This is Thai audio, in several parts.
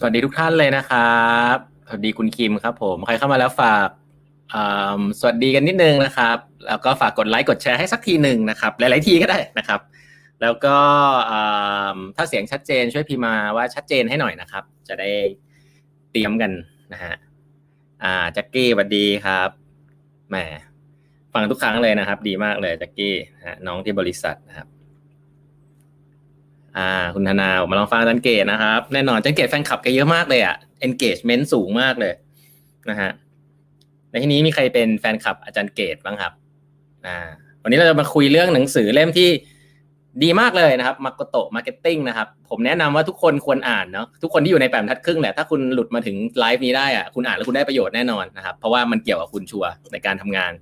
สวัสดีทุกท่านเลยนะครับ สวัสดีคุณคิมครับผม ใครเข้ามาแล้วฝากสวัสดีกันนิดนึงนะครับ แล้วก็ฝากกดไลค์กดแชร์ให้สักทีหนึ่งนะครับ หลาย ๆ ทีก็ได้นะครับ แล้วก็ถ้าเสียงชัดเจนช่วยพิมมาว่าชัดเจนให้หน่อยนะครับ จะได้เตรียมกันนะฮะอ่าแจ็คกี้สวัสดีครับแหมฟังทุกครั้งเลยนะครับ ดีมากเลยแจ็คกี้น้องที่บริษัทนะครับ อ่า คุณธนามาลองฟังอาจารย์เกดนะครับ แน่นอนอาจารย์เกดแฟนคลับแกเยอะมากเลยอะ engagement สูงมากเลยนะฮะในที่นี้มีใครเป็นแฟนคลับอาจารย์เกดบ้างครับ อ่า วันนี้เราจะมาคุยเรื่องหนังสือเล่มที่ดีมากเลยนะครับมาโกโตะ Marketing นะครับ ผมแนะนำว่าทุกคนควรอ่านเนาะทุกคนที่อยู่ในแปดบรรทัดครึ่งแหละถ้าคุณหลุดมาถึงไลฟ์นี้ได้อะคุณอ่านแล้วคุณได้ประโยชน์แน่นอนนะครับ เพราะว่ามันเกี่ยวกับคุณชัวในการทำงาน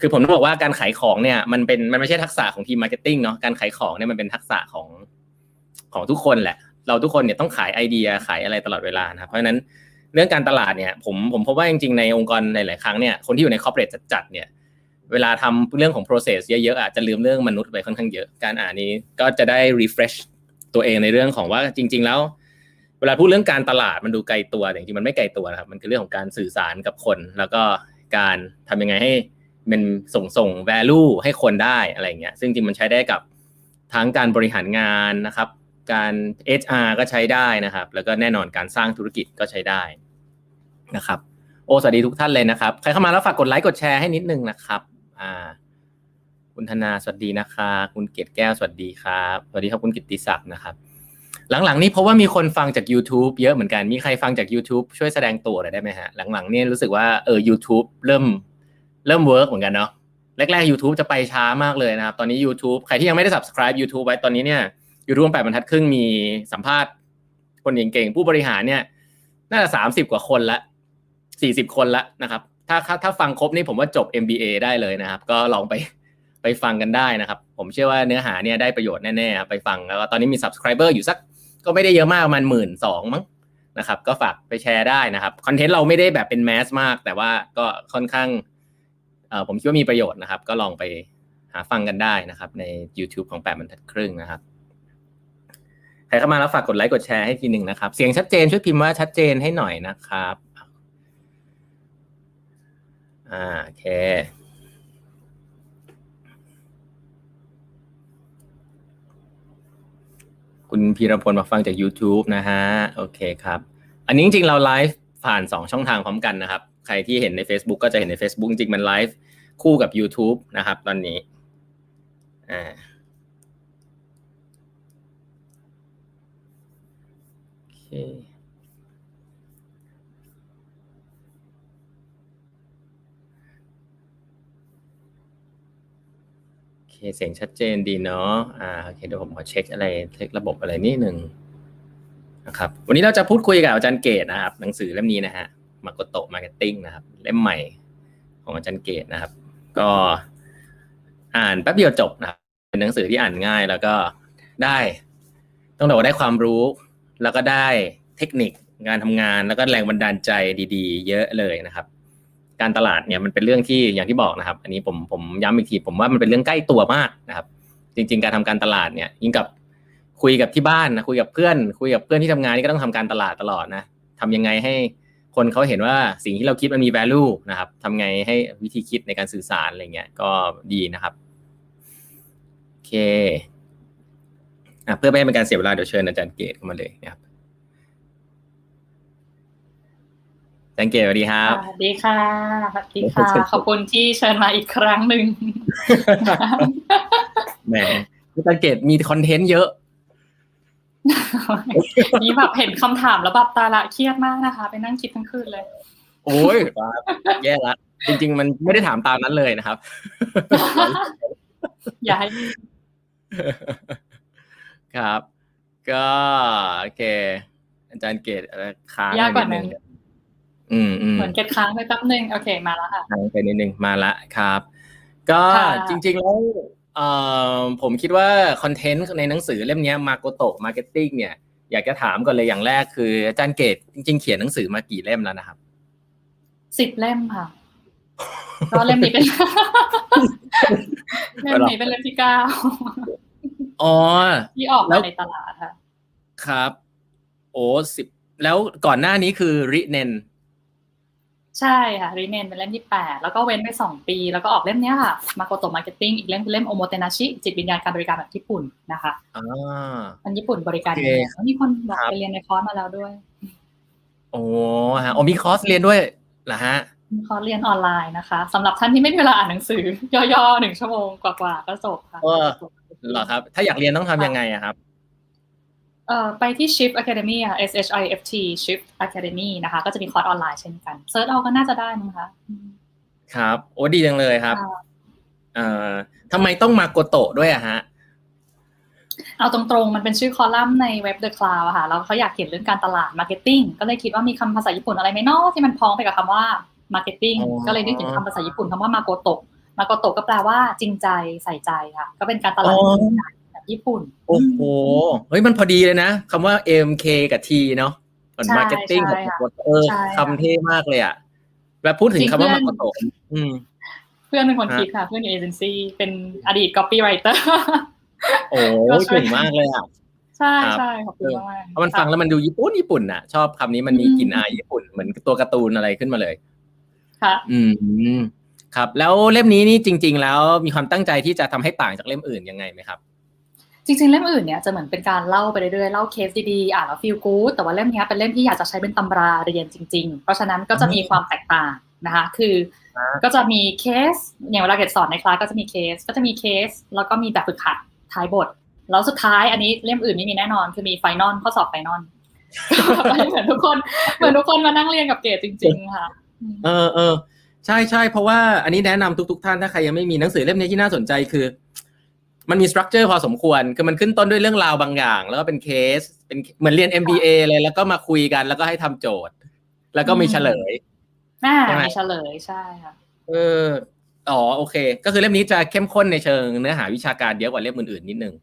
คือผมต้องบอกว่าการขายของเนี่ยมันเป็นมันไม่ใช่ทักษะของทีม marketing เนาะการขายของเนี่ยมันเป็นทักษะของ ของทุกคนแหละ เราทุกคนเนี่ยต้องขายไอเดียขายอะไรตลอดเวลานะครับเพราะฉะนั้นเรื่องการตลาดเนี่ยผมผมพบว่าจริงๆในองค์กรหลายๆครั้งเนี่ยคนที่อยู่ในคอร์เปอเรทจัดๆเนี่ยเวลาทำเรื่องของ process เยอะๆอะจะลืมเรื่องมนุษย์ไปค่อนข้างเยอะ การอ่านนี้ก็จะได้ refresh ตัวเองในเรื่องของว่าจริง ๆ แล้ว เวลาพูดเรื่องการตลาดมันดูไกลตัวแต่จริงๆมันไม่ไกลตัวนะครับมันคือเรื่องของการสื่อสารกับคน แล้วก็การทำยังไงให้มันส่งส่ง value ให้คนได้อะไรเงี้ยซึ่งจริงมันใช้ได้กับทั้งการบริหารงานนะครับ การ HR ก็ใช้ได้นะครับ แล้วก็แน่นอนการสร้างธุรกิจก็ใช้ได้นะครับ โอ้สวัสดีทุกท่านเลยนะครับ ใครเข้ามาแล้วฝากกดไลค์กดแชร์ให้นิดนึงนะครับอ่าคุณธนาสวัสดีนะคะคุณเกตแก้วสวัสดีครับสวัสดีครับคุณกิติศักดิ์นะครับ หลังๆ นี้เพราะว่ามีคนฟังจาก YouTube เยอะเหมือนกันมีใครฟังจาก YouTube ช่วยแสดงตัวหน่อยได้ไหมฮะหลังๆเนี่ยรู้สึกว่าเออ YouTube เริ่มเริ่ม work เหมือนกันเนาะแรกๆ YouTube จะไปช้ามากเลยนะครับ ตอนนี้ YouTube ใครที่ยังไม่ได้ subscribe YouTube ไว้ตอนนี้เนี่ย YouTube แปดบรรทัดครึ่งมีสัมภาษณ์ คนเก่งๆผู้บริหารเนี่ย น่าจะสามสิบกว่าคนละสี่สิบคนละนะครับ ถ้าถ้าฟังครบนี่ผมว่าจบ MBA ได้เลยนะครับ ก็ลองไปไปฟังกันได้นะครับ ผมเชื่อว่าเนื้อหาเนี่ยได้ประโยชน์แน่ๆ ไปฟังแล้วตอนนี้มี subscriber อยู่สักก็ไม่ได้เยอะมากประมาณหมื่นสองมั้งนะครับ ก็ฝากไปแชร์ได้นะครับ content เราไม่ได้แบบเป็น mass มาก แต่ว่าก็ค่อนข้างเออผมคิดว่ามีประโยชน์นะครับ ก็ลองไปหาฟังกันได้นะครับ ใน YouTube ของแปดบรรทัดครึ่งนะครับ ใครเข้ามาแล้วฝากกดไลค์กดแชร์ให้ทีหนึ่งนะครับ เสียงชัดเจนช่วยพิมพ์ว่าชัดเจนให้หน่อยนะครับ อ่าโอเคคุณพีรพลมาฟังจาก YouTube นะฮะ โอเคครับ อันนี้จริงๆ เราไลฟ์ผ่าน 2 ช่องทางพร้อมกันนะครับ ใครที่เห็นใน Facebook ก็จะเห็นใน Facebook จริงๆ มันไลฟ์คู่กับ YouTube นะครับ ตอนนี้อ่า โอเคโอเคเสียงชัดเจนดีเนาะ อ่า โอเค เดี๋ยวผมขอเช็คอะไร เช็คระบบอะไรนิดหนึ่งนะครับ วันนี้เราจะพูดคุยกับอาจารย์เกดนะครับ หนังสือเล่มนี้นะฮะ มาโกโตะ Marketing นะครับ เล่มใหม่ของอาจารย์เกดนะครับ ก็อ่านแป๊บเดียวจบนะครับ เป็นหนังสือที่อ่านง่ายแล้วก็ได้ ต้องบอกว่าได้ความรู้ แล้วก็ได้เทคนิคการทำงานแล้วก็แรงบันดาลใจดี ๆ เยอะเลยนะครับ การตลาดเนี่ยมันเป็นเรื่องที่อย่างที่บอกนะครับ อันนี้ผมผมย้ำอีกทีผมว่ามันเป็นเรื่องใกล้ตัวมากนะครับ จริง ๆ การทำการตลาดเนี่ยยิ่งกับคุยกับที่บ้านนะคุยกับเพื่อน คุยกับเพื่อนที่ทำงานนี่ก็ต้องทำการตลาดตลอดนะทำยังไงให้คนเขาเห็นว่าสิ่งที่เราคิดมันมี value นะครับทำไงให้วิธีคิดในการสื่อสารอะไรเงี้ยก็ดีนะครับโอเค เพื่อไม่ให้เป็นการเสียเวลาเดี๋ยวเชิญอาจารย์เกตเข้ามาเลยนะครับอาจารย์เกตสวัสดีครับสวัสดีค่ะสวัสดีค่ะ ขอบคุณที่เชิญมาอีกครั้งหนึ่งแหมอาจารย์เกตมีคอนเทนต์เยอะนี่แบบเห็นคำถามแล้วแบบตาละเครียดมากนะคะ ไปนั่งคิดทั้งคืนเลย โอ้ยแย่ละจริง ๆ มันไม่ได้ถามตามนั้นเลยนะครับ อย่าให้ ครับ ก็โอเค อาจารย์เกตอะไรค้างยากกว่าไปนั้ดนงอืมอืมเหมือนเก็ตค้างไปแป๊บหนึ่งโอเคมาแล้วค่ะค้างไปนิดนึงมาละครับ ก็ค่ะจริง ๆ แล้วเอ่อผมคิดว่าคอนเทนต์ในหนังสือเล่มเนี้มาโกโตะมาร์เก็ตติ้งเนี่ยอยากจะถามก่อนเลยอย่างแรกคืออาจารย์เกตจริง ๆ เขียนหนังสือมากี่เล่มแล้วนะครับสิบเล่มค่ะก็เล่มนี้เป็นเล่มนี้เป็นเล่มที่เก้า อ๋อที่ออกมาแล้วในตลาดค่ะครับ โอ้สิบแล้วก่อนหน้านี้คือริเนนใช่ค่ะริเนนเป็นเล่มที่แปดแล้วก็เว้นไปสองปี แล้วก็ออกเล่มเนี้ยค่ะมาโกโตะ Marketing อีกเล่มคือเล่มโอโมเตนาชิจิตวิญญาณการบริการแบบญี่ปุ่นนะคะอ่ามันญี่ปุ่นบริการโอเคยังไงแล้วมีคนบอกครับไปเรียนในคอร์สมาแล้วด้วย โอ้ฮะโอมีคอร์สเรียนด้วยเหรอฮะมีคอร์สเรียนออนไลน์นะคะสำหรับท่านที่ไม่มีเวลาอ่านหนังสือย่อๆหนึ่งชั่วโมงกว่าๆก็จบค่ะ เออเหรอครับ ถ้าอยากเรียนต้องทำยังไงอะครับเอ่อไปที่ Shift Academy ค่ะ S H I F T Shift Academy นะคะ ก็จะมีคอร์สออนไลน์เช่นกัน search เอาก็น่าจะได้มั้งคะอืมครับ โอ้ดีจังเลยครับค่ะเอ่อทำไมต้องมาโกโตะด้วยอะฮะเอาตรงๆ มันเป็นชื่อคอลัมน์ในเว็บ The Cloud อะค่ะ แล้วเขาอยากเขียนเรื่องการตลาด Marketing ก็เลยคิดว่ามีคำภาษาญี่ปุ่นอะไรไหมเนาะที่มันพ้องไปกับคำว่า Marketing อ๋อก็เลยนึกถึงคำภาษาญี่ปุ่นคำว่ามาโกโตะ มาโกโตะก็แปลว่าจริงใจใส่ใจค่ะ ก็เป็นการตลาดที่จริงใจแบบญี่ปุ่น โอ้โห เฮ้ยมันพอดีเลยนะคำว่า MK กับ T เนาะเหมือนใช่มาร์เก็ตติ้งใช่กับค่ะโกโตะเออใช่ค่ะคำเท่มากเลยอะแล้วพูดถึงจริงคำว่าเพื่มาอนโกโตะอืมเพื่อนเป็นคนฮะคิดค่ะ เพื่อนในเอเจนซี่เป็นอดีต copywriter โอ้ก็ช่วยเก่งมากเลยอะใช่ครับใช่ขอบคุณมากๆเพราะมันฟังแล้วมันดูญี่ปุ่นญี่ปุ่นอะชอบคำนี้มันมีอืมกลิ่นอายญี่ปุ่นเหมือนตัวการ์ตูนอะไรขึ้นมาเลย ค่ะ อืม ครับแล้วเล่มนี้นี่จริง ๆ แล้วมีความตั้งใจที่จะทำให้ต่างจากเล่มอื่นยังไงไหมครับ จริง ๆ เล่มอื่นเนี่ยจะเหมือนเป็นการเล่าไปเรื่อยๆเล่าเคสดีๆอ่านแล้ว feel good แต่ว่าเล่มเนี้ยเป็นเล่มที่อยากจะใช้เป็นตำราเรียนจริง ๆ เพราะฉะนั้นก็จะมีความแตกต่างนะคะคือฮะก็จะมีเคสอย่างเวลาเกดสอนในคลาสก็จะมีเคสก็จะมีเคส แล้วก็มีแบบฝึกหัดท้ายบท แล้วสุดท้ายอันนี้เล่มอื่นไม่มีแน่นอน คือมี final ข้อสอบ final เหมือนทุกคนเหมือนทุกคนมานั่งเรียนกับเกดจริง ๆ ค่ะอืมเออเออ ใช่ใช่เพราะว่าอันนี้แนะนำทุก ๆ ท่านถ้าใครยังไม่มีหนังสือเล่มนี้ที่น่าสนใจคือ มันมี structure พอสมควร คือมันขึ้นต้นด้วยเรื่องราวบางอย่าง แล้วก็เป็นเคส เป็นเหมือนเรียน MBA เลยแล้วก็มาคุยกัน แล้วก็ให้ทำโจทย์ แล้วก็มีเฉลยน่าใช่ไหมมีเฉลยใช่ค่ะเอออ๋อโอเค ก็คือเล่มนี้จะเข้มข้นในเชิงเนื้อหาวิชาการเยอะกว่าเล่มอื่นๆนิดนึง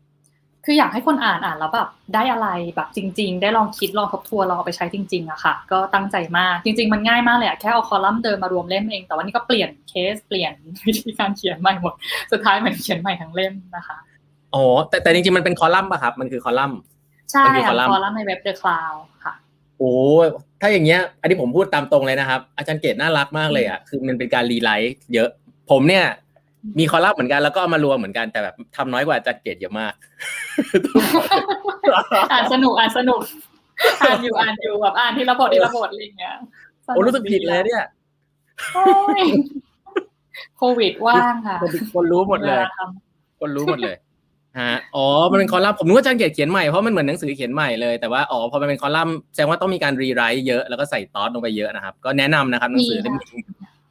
คืออยากให้คนอ่านอ่านแล้วแบบได้อะไรแบบจริง ๆ ได้ลองคิดลองทบทวนลองเอาไปใช้จริงๆอะค่ะ ก็ตั้งใจมากจริง ๆ มันง่ายมากเลยอะแค่เอาคอลัมน์เดิมมารวมเล่มเอง แต่ว่านี่ก็เปลี่ยนเคสเปลี่ยนวิธีการเขียนใหม่หมดสุดท้ายเหมือนเขียนใหม่ทั้งเล่มนะคะอ๋อแต่แต่จริงๆมันเป็นคอลัมน์ป่ะครับ มันคือคอลัมน์ใช่มันคือค่ะคอลัมน์คอลัมน์ในเว็บ The Cloud ค่ะโอ้ถ้าอย่างเงี้ย อันนี้ผมพูดตามตรงเลยนะครับ อาจารย์เกตน่ารักมากเลยอะคือมันเป็นการ rewrite เยอะ ผมเนี่ย มีคอลัมน์เหมือนกันแล้วก็เอามารวมเหมือนกันแต่แบบทำน้อยกว่าอาจารย์เกตเยอะมากอ่านสนุกอ่านสนุกอ่านอยู่อ่านอยู่แบบอ่านที่ระบทที่ระบทอะไรอย่างเงี้ยนุโอ้รู้สึกผิดเลยเนี่ยใช่โควิดว่างค่ะคนคนรู้หมดเลยวาทคนรู้หมดเลยฮะอ๋อมันเป็นคอลัมน์ผมนึกว่าอาจารย์เกตเขียนใหม่เพราะมันเหมือนหนังสือเขียนใหม่เลยแต่ว่าอ๋อพอมันเป็นคอลัมน์แสดงว่าต้องมีการ rewrite เยอะแล้วก็ใส่ตอสลงไปเยอะนะครับ ก็แนะนำนะครับหนังสือเล่มนี้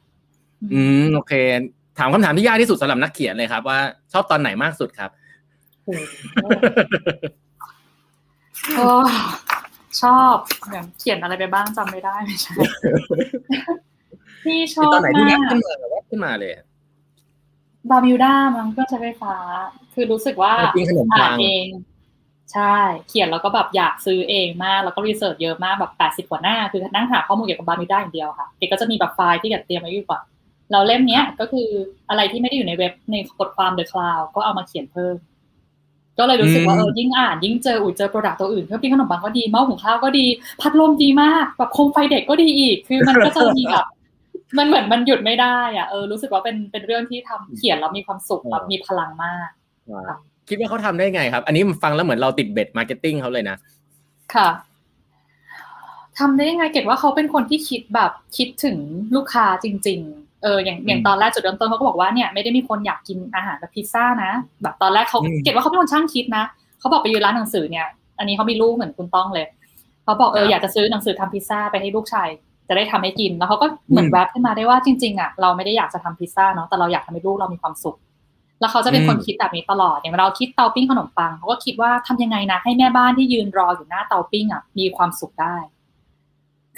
ำอืมโอเค ถามคำถามที่ยากที่สุดสำหรับนักเขียนเลยครับ ว่าชอบตอนไหนมากสุดครับโอ้โหโอ้ชอบแบบเขียนอะไรไปบ้างจำไม่ได้ไม่ใช่ที่ชอบตอนไหนที่มาแวบกขึ้นมาแวบขึ้นมาเลยบามิวด้ามันก็ใช้ไฟฟ้า คือรู้สึกว่ากินขนมอ่าปันงเอง ใช่ เขียนแล้วก็แบบอยากซื้อเองมาก แล้วก็รีเสิร์ชเยอะมากแบบแปดสิบกว่าหน้า คือนั่งหาข้อมูลเกี่ยวกับบามิวด้าอย่างเดียวค่ะเด็กก็จะมีแบบไฟล์ที่อยากเตรียมไว้อยู่ก่อน เราเล่มเนี้ยก็คืออะไรที่ไม่ได้อยู่ในเว็บในบทความ The Cloud ก็เอามาเขียนเพิ่ม ก็เลยรู้สึกว่าอืมเออยิ่งอ่าน ยิ่งเจออุ่ยเจอ product ตัวอื่นเครื่องปิ้งขนมปังก็ดีหม้อหุงข้าวก็ดี พัดลมดีมากแบบโคมไฟเด็กก็ดีอีก คือมันก็จะมีแบบมันเหมือนมันหยุดไม่ได้อะเออรู้สึกว่าเป็นเป็นเรื่องที่ทำเขียนแล้วมีความสุขแบบมีพลังมากคิดว่าเขาทำได้ไงครับ อันนี้มันฟังแล้วเหมือนเราติดเบ็ด marketing เขาเลยนะ ค่ะทำได้ยังไงเกดว่าเขาเป็นคนที่คิดแบบคิดถึงลูกค้าจริง ๆ เอออย่างอย่างอืมตอนแรกจุดเริ่มต้นเขาก็บอกว่าเนี่ยไม่ได้มีคนอยากกินอาหารแบบพิซซ่านะแบบตอนแรกเขาอืมเกดว่าเขาเป็นคนช่างคิดนะเขาบอกไปยืนร้านหนังสือเนี่ย อันนี้เขามีลูกเหมือนคุณต้องเลยเขาบอกเออครับอยากจะซื้อหนังสือทำพิซซ่าไปให้ลูกชายจะได้ทำให้กินแล้วเขาก็เหมือนอืมแวบขึ้นมาได้ว่าจริงๆอะเราไม่ได้อยากจะทำพิซซ่าเนาะแต่เราอยากทำให้ลูกเรามีความสุข แล้วเขาจะเป็นคนอืมคิดแบบนี้ตลอดอย่างเวลาเราคิดเตาปิ้งขนมปังเขาก็คิดว่าทำยังไงนะให้แม่บ้านที่ยืนรออยู่หน้าเตาปิ้งอะมีความสุขได้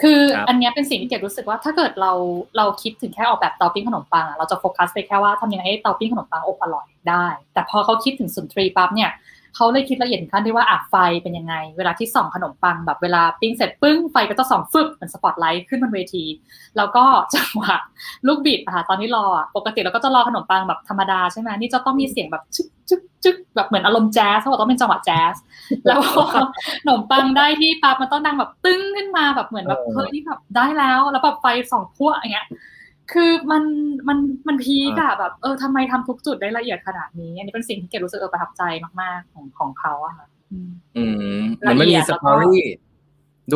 คือครับอันเนี้ยเป็นสิ่งที่เกดรู้สึกว่าถ้าเกิดเราเราคิดถึงแค่ออกแบบเตาปิ้งขนมปังอะเราจะโฟกัสไปแค่ว่าทำยังไงให้เตาปิ้งขนมปังอบอร่อยได้ แต่พอเขาคิดถึงสุนทรีปั๊บเนี่ย เขาเลยคิดละเอียดขั้นที่ว่าอะไฟเป็นยังไง เวลาที่ส่องขนมปังแบบเวลาปิ้งเสร็จปึ้งไฟก็จะส่องฟึบเหมือนสปอตไลท์ขึ้นบนเวที แล้วก็จังหวะลูกบิดอะค่ะตอนที่รออะปกติเราก็จะรอขนมปังแบบธรรมดาใช่ไหมนี่จะต้องมีเสียงแบบชึกชึกชึกแบบเหมือนอารมณ์แจ๊สเขาบอกต้องเป็นจังหวะแจ๊สแล้วพอขนมปังได้ที่ปั๊บมันต้องดังแบบตึ้งขึ้นมาแบบเหมือนแบบเฮ้ยแบบได้แล้ว แล้วแบบไฟส่องพั่วอย่างเงี้ย คือมันมันมันพีกอะแบบเออทำไมทำทุกจุดได้ละเอียดขนาดนี้ อันนี้เป็นสิ่งที่เกดรู้สึกเออประทับใจมากๆของของเขาอะค่ะอืมมันไม่มีสตอรี่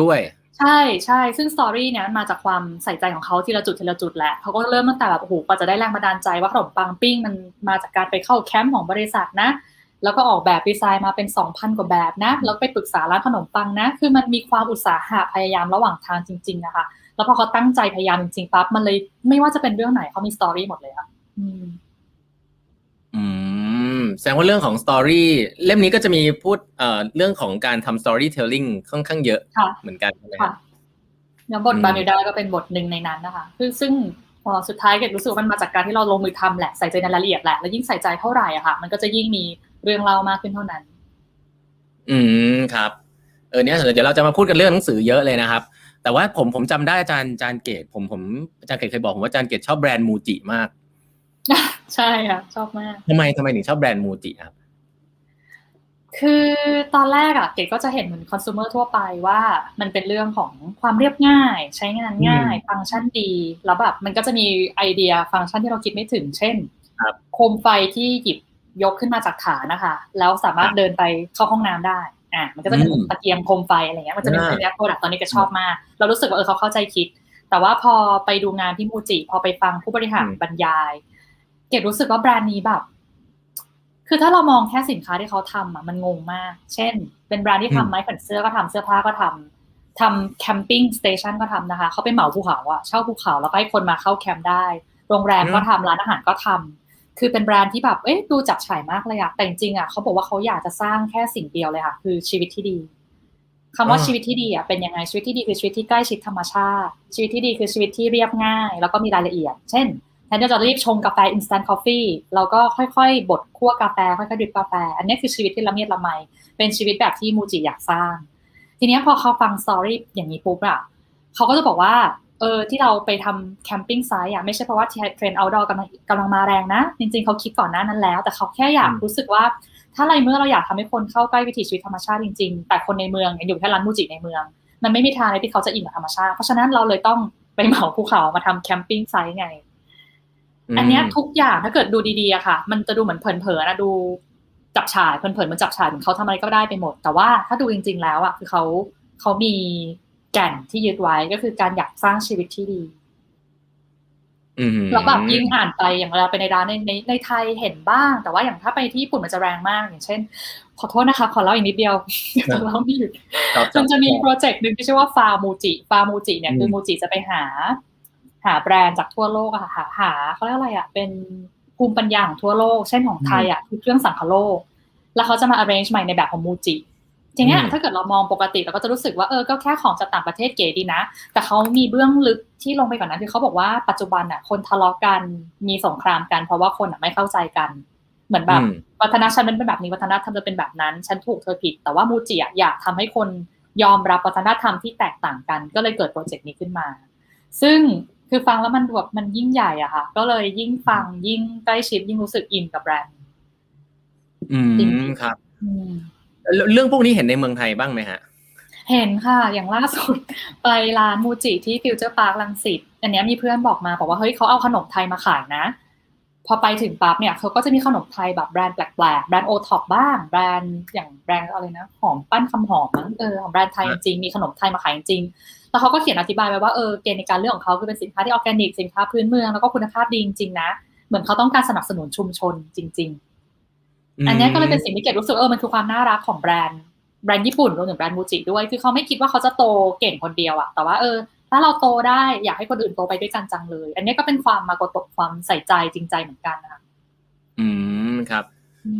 ด้วย ใช่ใช่ซึ่งสตอรี่เนี่ยมันมาจากความใส่ใจของเขาทีละจุดทีละจุดแหละเขาก็เริ่มตั้งแต่แบบโอ้โหกว่าจะได้แรงบันดาลใจว่าขนมปังปิ้งมันมาจากการไปเข้าแคมป์ของบริษัทนะแล้วก็ออกแบบดีไซน์มาเป็นสองพันกว่าแบบนะ แล้วไปปรึกษาร้านขนมปังนะ คือมันมีความอุตสาหะพยายามระหว่างทางจริงๆนะคะ แล้วพอเขาตั้งใจพยายามจริงๆปั๊บมันเลยไม่ว่าจะเป็นเรื่องไหนเขามี story หมดเลยอะอืม อืมแสดงว่าเรื่องของ story เล่มนี้ก็จะมีพูดเอ่อเรื่องของการทำ storytelling ค่อนข้างเยอะค่ะเหมือนกันใช่ไหมครับค่ะแล้วบทอืมบามิวดาก็เป็นบทหนึ่งในนั้นนะคะคือซึ่งพอสุดท้ายเกดรู้สึกว่ามันมาจากการที่เราลงมือทำแหละใส่ใจในรายละเอียดแหละแล้วยิ่งใส่ใจเท่าไหร่อะค่ะ มันก็จะยิ่งมีเรื่องเล่ามากขึ้นเท่านั้น อืมครับ เออเนี่ยเดี๋ยวเราจะมาพูดกันเรื่องหนังสือเยอะเลยนะครับ แต่ว่าผมผมจำได้อาจารย์อาจารย์เกตผมผมอาจารย์เกตเคยบอกผมว่าอาจารย์เกตชอบแบรนด์มูจิมาก ใช่ค่ะ ชอบมากทำไมทำไมถึงชอบแบรนด์มูจิครับคือตอนแรกอะเกดก็จะเห็นเหมือนคอน sumer ทั่วไปว่ามันเป็นเรื่องของความเรียบง่าย ใช้งานง่าย ฟังก์ชันดี แล้วแบบมันก็จะมีไอเดียฟังก์ชันที่เราคิดไม่ถึง เช่นครับโคมไฟที่หยิบยกขึ้นมาจากฐานนะคะ แล้วสามารถเดินไปเข้าห้องน้ำได้ อะมันก็จะเป็นอืมตะเกียงโคมไฟอะไรเงี้ยมันจะเป็นอ่าเป็นแอปโปรดักตอนนี้ก็ชอบมาก เรารู้สึกว่าเออเขาเข้าใจคิด แต่ว่าพอไปดูงานที่มูจิพอไปฟังผู้บริหารบรรยาย เกดรู้สึกว่าแบรนด์นี้แบบ คือถ้าเรามองแค่สินค้าที่เขาทำอะมันงงมาก เช่น เป็นแบรนด์ที่อืมทำไม้แขวนเสื้อก็ทำเสื้อผ้าก็ทำทำ camping station ก็ทำนะคะเขาไปเหมาภูเขาอะเช่าภูเขาแล้วก็ให้คนมาเข้าแคมป์ได้ โรงแรมก็ทำร้านอาหารก็ทำ คือเป็นแบรนด์ที่แบบเอ๊ะดูจับฉ่ายมากเลยอะแต่จริงๆอะเขาบอกว่าเขาอยากจะสร้างแค่สิ่งเดียวเลยค่ะคือชีวิตที่ดีคำว่าอ่าชีวิตที่ดีอะเป็นยังไงชีวิตที่ดีคือชีวิตที่ใกล้ชิดธรรมชาติ ชีวิตที่ดีคือชีวิตที่เรียบง่าย แล้วก็มีรายละเอียด เช่นแทนที่จะรีบชงกาแฟ instant coffee เราก็ค่อยๆ บดคั่วกาแฟ ค่อยๆดริบกาแฟ อันนี้คือชีวิตที่ละเมียดละไม เป็นชีวิตแบบที่มูจิอยากสร้าง ทีเนี้ยพอเขาฟังสตอรี่อย่างนี้ปุ๊บอะเขาก็จะบอกว่าเออที่เราไปทำแคมปิ้งไซต์อะไม่ใช่เพราะว่าเทรนด์ outdoor กำลังกำลังมาแรงนะ จริงๆเขาคิดก่อนหน้านั้นแล้ว แต่เขาแค่อยากอืมรู้สึกว่า ถ้าอะไรเมื่อเราอยากทำให้คนเข้าใกล้วิถีชีวิตธรรมชาติจริงๆ แต่คนในเมืองอยู่แค่ร้านมูจิในเมือง มันไม่มีทางเลยที่เขาจะอินกับธรรมชาติ เพราะฉะนั้นเราเลยต้องไปเหมาภูเขามาทำแคมปิ้งไซต์ไง อันเนี้ยทุกอย่างถ้าเกิดดูดีๆอะค่ะ มันจะดูเหมือนเผินๆนะดูจับฉ่ายเผินๆเหมันจับฉ่ายเหมือนเขาทำอะไรก็ได้ไปหมด แต่ว่าถ้าดูจริง ๆ แล้วอะคือเขาเขามี แก่นที่ยึดไว้ก็คือการอยากสร้างชีวิตที่ดีอืมแล้วแบบยิ่งอ่านไปอย่างเวลาไปในร้านในในในไทยเห็นบ้าง แต่ว่าอย่างถ้าไปที่ญี่ปุ่นมันจะแรงมาก อย่างเช่น ขอโทษนะคะขอเล่าอีกนิดเดียวจะเล่าไม่หยุดครับมันจะมีโปรเจกต์หนึ่งที่ชื่อว่าฟามูจิฟามูจิเนี่ยอืมคือมูจิจะไปหา หาแบรนด์จากทั่วโลกอะค่ะหาหาเขาเรียกอะไรอะเป็นภูมิปัญญาของทั่วโลก เช่นของไทยอะคือเครื่องสังคโลก แล้วเขาจะมา arrange ใหม่ในแบบของมูจิ ทีเนี้ยอืมถ้าเกิดเรามองปกติเราก็จะรู้สึกว่าเออก็แค่ของจากต่างประเทศเก๋ดีนะ แต่เขามีเบื้องลึกที่ลงไปกว่านนั้นคือเขาบอกว่าปัจจุบันอะคนทะเลาะกันมีสงครามกัน เพราะว่าคนอะไม่เข้าใจกัน เหมือนแบบอืมวัฒนธรรมฉันเป็นแบบนี้วัฒนธรรมเธอเป็นแบบนั้นฉันถูกเธอผิด แต่ว่ามูจิอะอยากทำให้คนยอมรับวัฒนธรรมที่แตกต่างกัน ก็เลยเกิด project นี้ขึ้นมา ซึ่งคือฟังแล้วมันแบบมันยิ่งใหญ่อะค่ะ ก็เลยยิ่งฟังยิ่งใกล้ชิดยิ่งรู้สึกอินกับแบรนด์อืจริงครับอืมแล้ว เรื่องพวกนี้เห็นในเมืองไทยบ้างไหมฮะ เห็นค่ะ อย่างล่าสุดไปร้านมูจิที่ฟิวเจอร์พาร์ครังสิตอันนี้มีเพื่อนบอกมาบอกว่าเฮ้ยเขาเอาขนมไทยมาขายนะ พอไปถึงปั๊บเนี่ยเขาก็จะมีขนมไทยแบบแบรนด์แปลกๆ แบรนด์โอท็อปบ้าง แบรนด์อย่างแบรนด์อะไรนะ หอมปั้นคำหอมมั้งเออของแบรนด์ไทยจริงมีขนมไทยมาขายจริงแล้วเขาก็เขียนอธิบายไว้ว่าเออเกณฑ์ในการเลือกของเขาคือเป็นสินค้าที่ออร์แกนิกสินค้าพื้นเมืองแล้วก็คุณภาพดีจริงๆนะ เหมือนเขาต้องการสนับสนุนชุมชนจริง ๆ อันเนี้ยก็เลยเป็นสิ่งที่เกดรู้สึกว่าเออมันคือความน่ารักของแบรนด์แบรนด์ญี่ปุ่นรวมถึงแบรนด์มูจิด้วย คือเขาไม่คิดว่าเขาจะโตเก่งคนเดียวอะแต่ว่าเออ ถ้าเราโตได้อยากให้คนอื่นโตไปด้วยกันจังเลย อันเนี้ยก็เป็นความมากตกความใส่ใจจริงใจเหมือนกันนะคะอืมครับ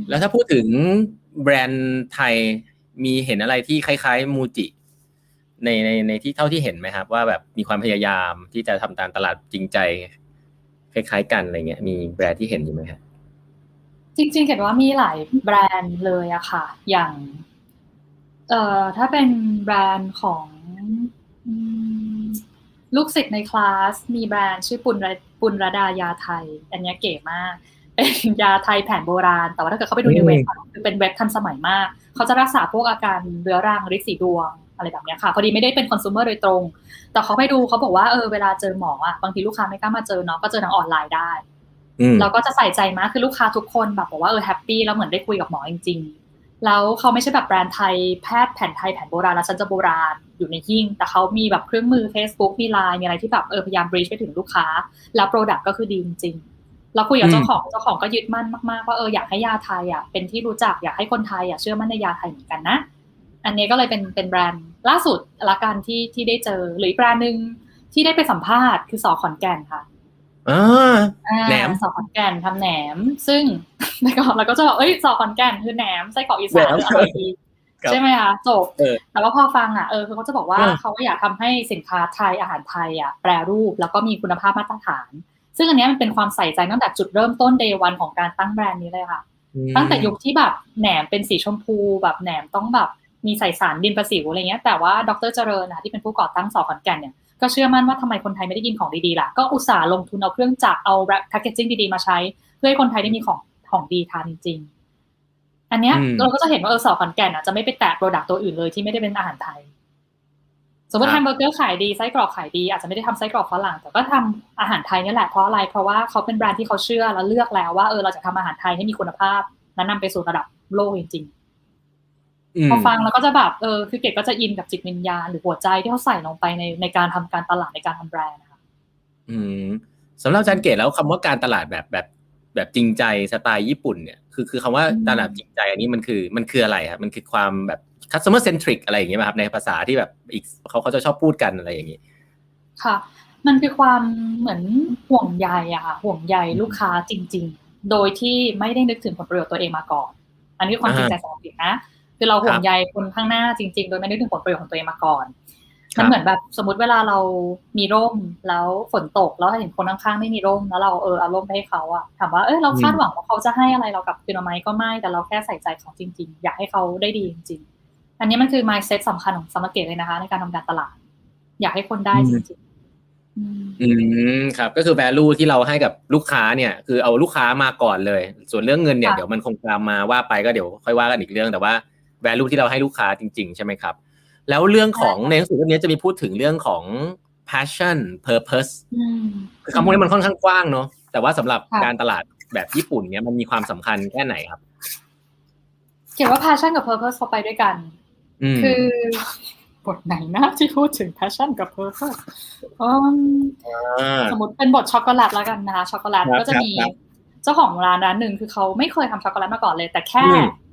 แล้วถ้าพูดถึงแบรนด์ไทยมีเห็นอะไรที่คล้าย ๆ มูจิ ในในในที่เท่าที่เห็นไหมครับ ว่าแบบมีความพยายามที่จะทำตามตลาดจริงใจ คล้าย ๆ กันอะไรเงี้ยมีแบรนด์ที่เห็นอยู่ไหมครับ จริงๆเห็นว่ามีหลายแบรนด์เลยอะค่ะ อย่าง เอ่อถ้าเป็นแบรนด์ของลูกศิษย์ในคลาส มีแบรนด์ชื่อปุณรปุณรดายาไทย อันนี้เก๋มาก เป็นยาไทยแผนโบราณ แต่ว่าถ้าเกิดเขาไปดูในเว็บคือเป็นเว็บทันสมัยมาก เขาจะรักษาพวกอาการเรื้อรังริดสีดวงอะไรแบบนี้ค่ะ พอดีไม่ได้เป็นคอน sumer โดยตรง แต่เขาไปดูเขาบอกว่าเออเวลาเจอหมออะบางทีลูกค้าไม่กล้ามาเจอเนาะก็เจอทางออนไลน์ได้ เราก็จะใส่ใจมากคือลูกค้าทุกคนแบบบอกว่าเออ happy แล้วเหมือนได้คุยกับหมอจริง ๆ แล้วเขาไม่ใช่แบบแบรนด์ไทยแพทย์แผนไทยแผนโบราณแล้วฉันจะโบราณอยู่ในหิ้งแต่เขามีแบบเครื่องมือ Facebook มีไลน์มีอะไรที่แบบเออพยายาม bridge ไปถึงลูกค้า แล้ว product ก็คือดีจริงๆเราคุยกับเจ้าของเจ้าของก็ยึดมั่นมากๆว่าเอออยากให้ยาไทยอะเป็นที่รู้จักอยากให้คนไทยอะเชื่อมั่นในยาไทยเหมือนกันนะ อันนี้ก็เลยเป็นเป็นแบรนด์ล่าสุดละกันที่ที่ได้เจอหรืออีกแบรนด์หนึ่งที่ได้ไปสัมภาษณ์คือส.ขอนแก่นค่ะ อ่าแหนมสอขอนแก่นทำแหนม ซึ่งในก่อนเราก็จะบอกเอ้ยสอขอนแก่นคือแหนมไส้กรอกอีสานอร่อยดีใช่ไหมคะจบแต่ว่าพอฟังอะเออคือเขาจะบอกว่าเขาอยากทำให้สินค้าไทยอาหารไทยอะแปรรูปแล้วก็มีคุณภาพมาตรฐาน ซึ่งอันนี้มันเป็นความใส่ใจตั้งแต่จุดเริ่มต้นเดย์วันของการตั้งแบรนด์นี้เลยค่ะ ตั้งแต่ยุคที่แบบแหนมเป็นสีชมพูแบบแหนมต้องแบบมีใส่สารดินประสิวอะไรเงี้ยแต่ว่าดรเจริญนะที่เป็นผู้ก่อตั้งสอขอนแก่นเนี่ย ก็เชื่อมั่นว่าทำไมคนไทยไม่ได้กินของดีๆล่ะ ก็อุตส่าห์ลงทุนเอาเครื่องจักรเอา packaging ดีๆมาใช้ เพื่อให้คนไทยได้มีของของดีทานจริงๆอันเนี้ยเราก็จะเห็นว่าเออส.ขอนแก่นอะจะไม่ไปแตะ product ตัวอื่นเลยที่ไม่ได้เป็นอาหารไทย สมมติแฮมเบอร์เกอร์ขายดีไส้กรอกขายดีอาจจะไม่ได้ทำไส้กรอกฝรั่งแต่ก็ทำอาหารไทยนี่แหละเพราะอะไรเพราะว่าเขาเป็นแบรนด์ที่เขาเชื่อแล้วเลือกแล้วว่าเออเราจะทำอาหารไทยให้มีคุณภาพและนำไปสู่ระดับโลกจริงๆ พอฟังแล้วก็จะแบบเออคือเกดก็จะอินกับจิตวิญญาณหรือหัวใจที่เขาใส่ลงไปในในการทำการตลาดในการทำแบรนด์นะคะอืมสำหรับอาจารย์เกดแล้วคำว่าการตลาดแบบแบบแบบจริงใจสไตล์ญี่ปุ่นเนี่ยคือคือคำว่าตลาดจริงใจอันนี้มันคือมันคืออะไรครับมันคือความแบบ customer centric อะไรอย่างเงี้ยครับในภาษาที่แบบอีกเขาเขาจะชอบพูดกันอะไรอย่างงี้ค่ะ มันคือความเหมือนห่วงใยอะค่ะห่วงใยลูกค้าจริง ๆ โดยที่ไม่ได้นึกถึงผลประโยชน์ตัวเองมาก่อน อันนี้ความจริงใจสองผิดนะ คือเราห่วงใยคนข้างหน้าจริง ๆ โดยไม่ได้ถึงผลประโยชน์ของตัวเองมาก่อนมันเหมือนแบบสมมติเวลาเรามีร่มแล้วฝนตกแล้วเห็นคนข้างๆไม่มีร่มแล้วเราเออเอาร่มไปให้เขาอะถามว่าเออเราคาดหวังว่าเขาจะให้อะไรเรากับคืนไหมก็ไม่แต่เราแค่ใส่ใจเขาจริง ๆ อยากให้เขาได้ดีจริงๆอันนี้มันคือ mindset สำคัญของสมรเกตเลยนะคะ ในการทำการตลาด อยากให้คนได้จริงๆอืมครับ ก็คือ value ที่เราให้กับลูกค้าเนี่ย คือเอาลูกค้ามาก่อนเลย ส่วนเรื่องเงินเนี่ยเดี๋ยวมันคงตามมาว่าไปก็เดี๋ยวค่อยว่ากันอีกเรื่องแต่ว่า value ที่เราให้ลูกค้าจริง ๆ ใช่ไหมครับ แล้วเรื่องของในหนังสือเล่มนี้จะมีพูดถึงเรื่องของ passion purpose คือคำพวกนี้มันค่อนข้างกว้างเนาะแต่ว่าสำหรับการตลาดแบบญี่ปุ่นเนี้ยมันมีความสำคัญแค่ไหนครับ เขียนว่า passion กับ purpose เขาไปด้วยกัน คือบทไหนนะที่พูดถึง passion กับ purpose สมมติเป็นบทช็อกโกแลตแล้วกันนะคะช็อกโกแลตก็จะมี เจ้าของร้านร้านหนึ่งคือเขาไม่เคยทำช็อกโกแลตมาก่อนเลย แต่แค่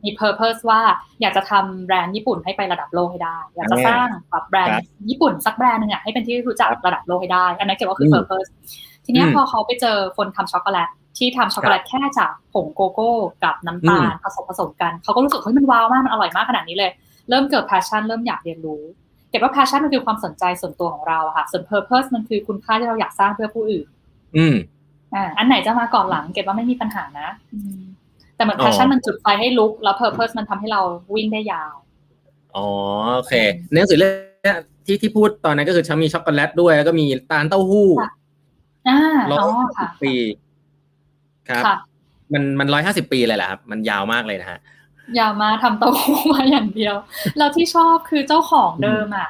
มี purpose ว่าอยากจะทำแบรนด์ญี่ปุ่นให้ไประดับโลกให้ได้ อยากจะสร้างแบบแบรนด์ญี่ปุ่นสักแบรนด์หนึ่งอะให้เป็นที่รู้จักระดับโลกให้ได้ อันนั้นเกี่ยวกับคือ purpose ทีนี้พอเขาไปเจอคนทำช็อกโกแลตที่ทำช็อกโกแลตแค่จากผงโกโก้กับน้ำตาลผสมผสมกัน เขาก็รู้สึกเฮ้ยมัน wow มากมันอร่อยมากขนาดนี้เลย เริ่มเกิด passion เริ่มอยากเรียนรู้เกดว่า passion มันคือความสนใจส่วนตัวของเราค่ะส่วน purpose มันคือคุณค่าที่เราอยากสร้างเพื่อผู้อื่น อืม อ่าอันไหนจะมาก่อนหลังเกดว่าไม่มีปัญหานะแต่เหมือน passion มันจุดไฟให้ลุก แล้ว purpose มันทำให้เราวิ่งได้ยาว อ๋อโอเคหนังสือเรื่องที่ที่พูดตอนนั้นก็คือชมีช็อกโกแลตด้วยแล้วก็มีร้านเต้าหู้อ่าร้อยห้าสิบปี ครับ มันมันร้อยห้าสิบปีเลยแหละครับ มันยาวมากเลยนะฮะ ยาวมาทำเต้าหู้มาอย่างเดียว แล้วที่ชอบคือเจ้าของเดิมอะ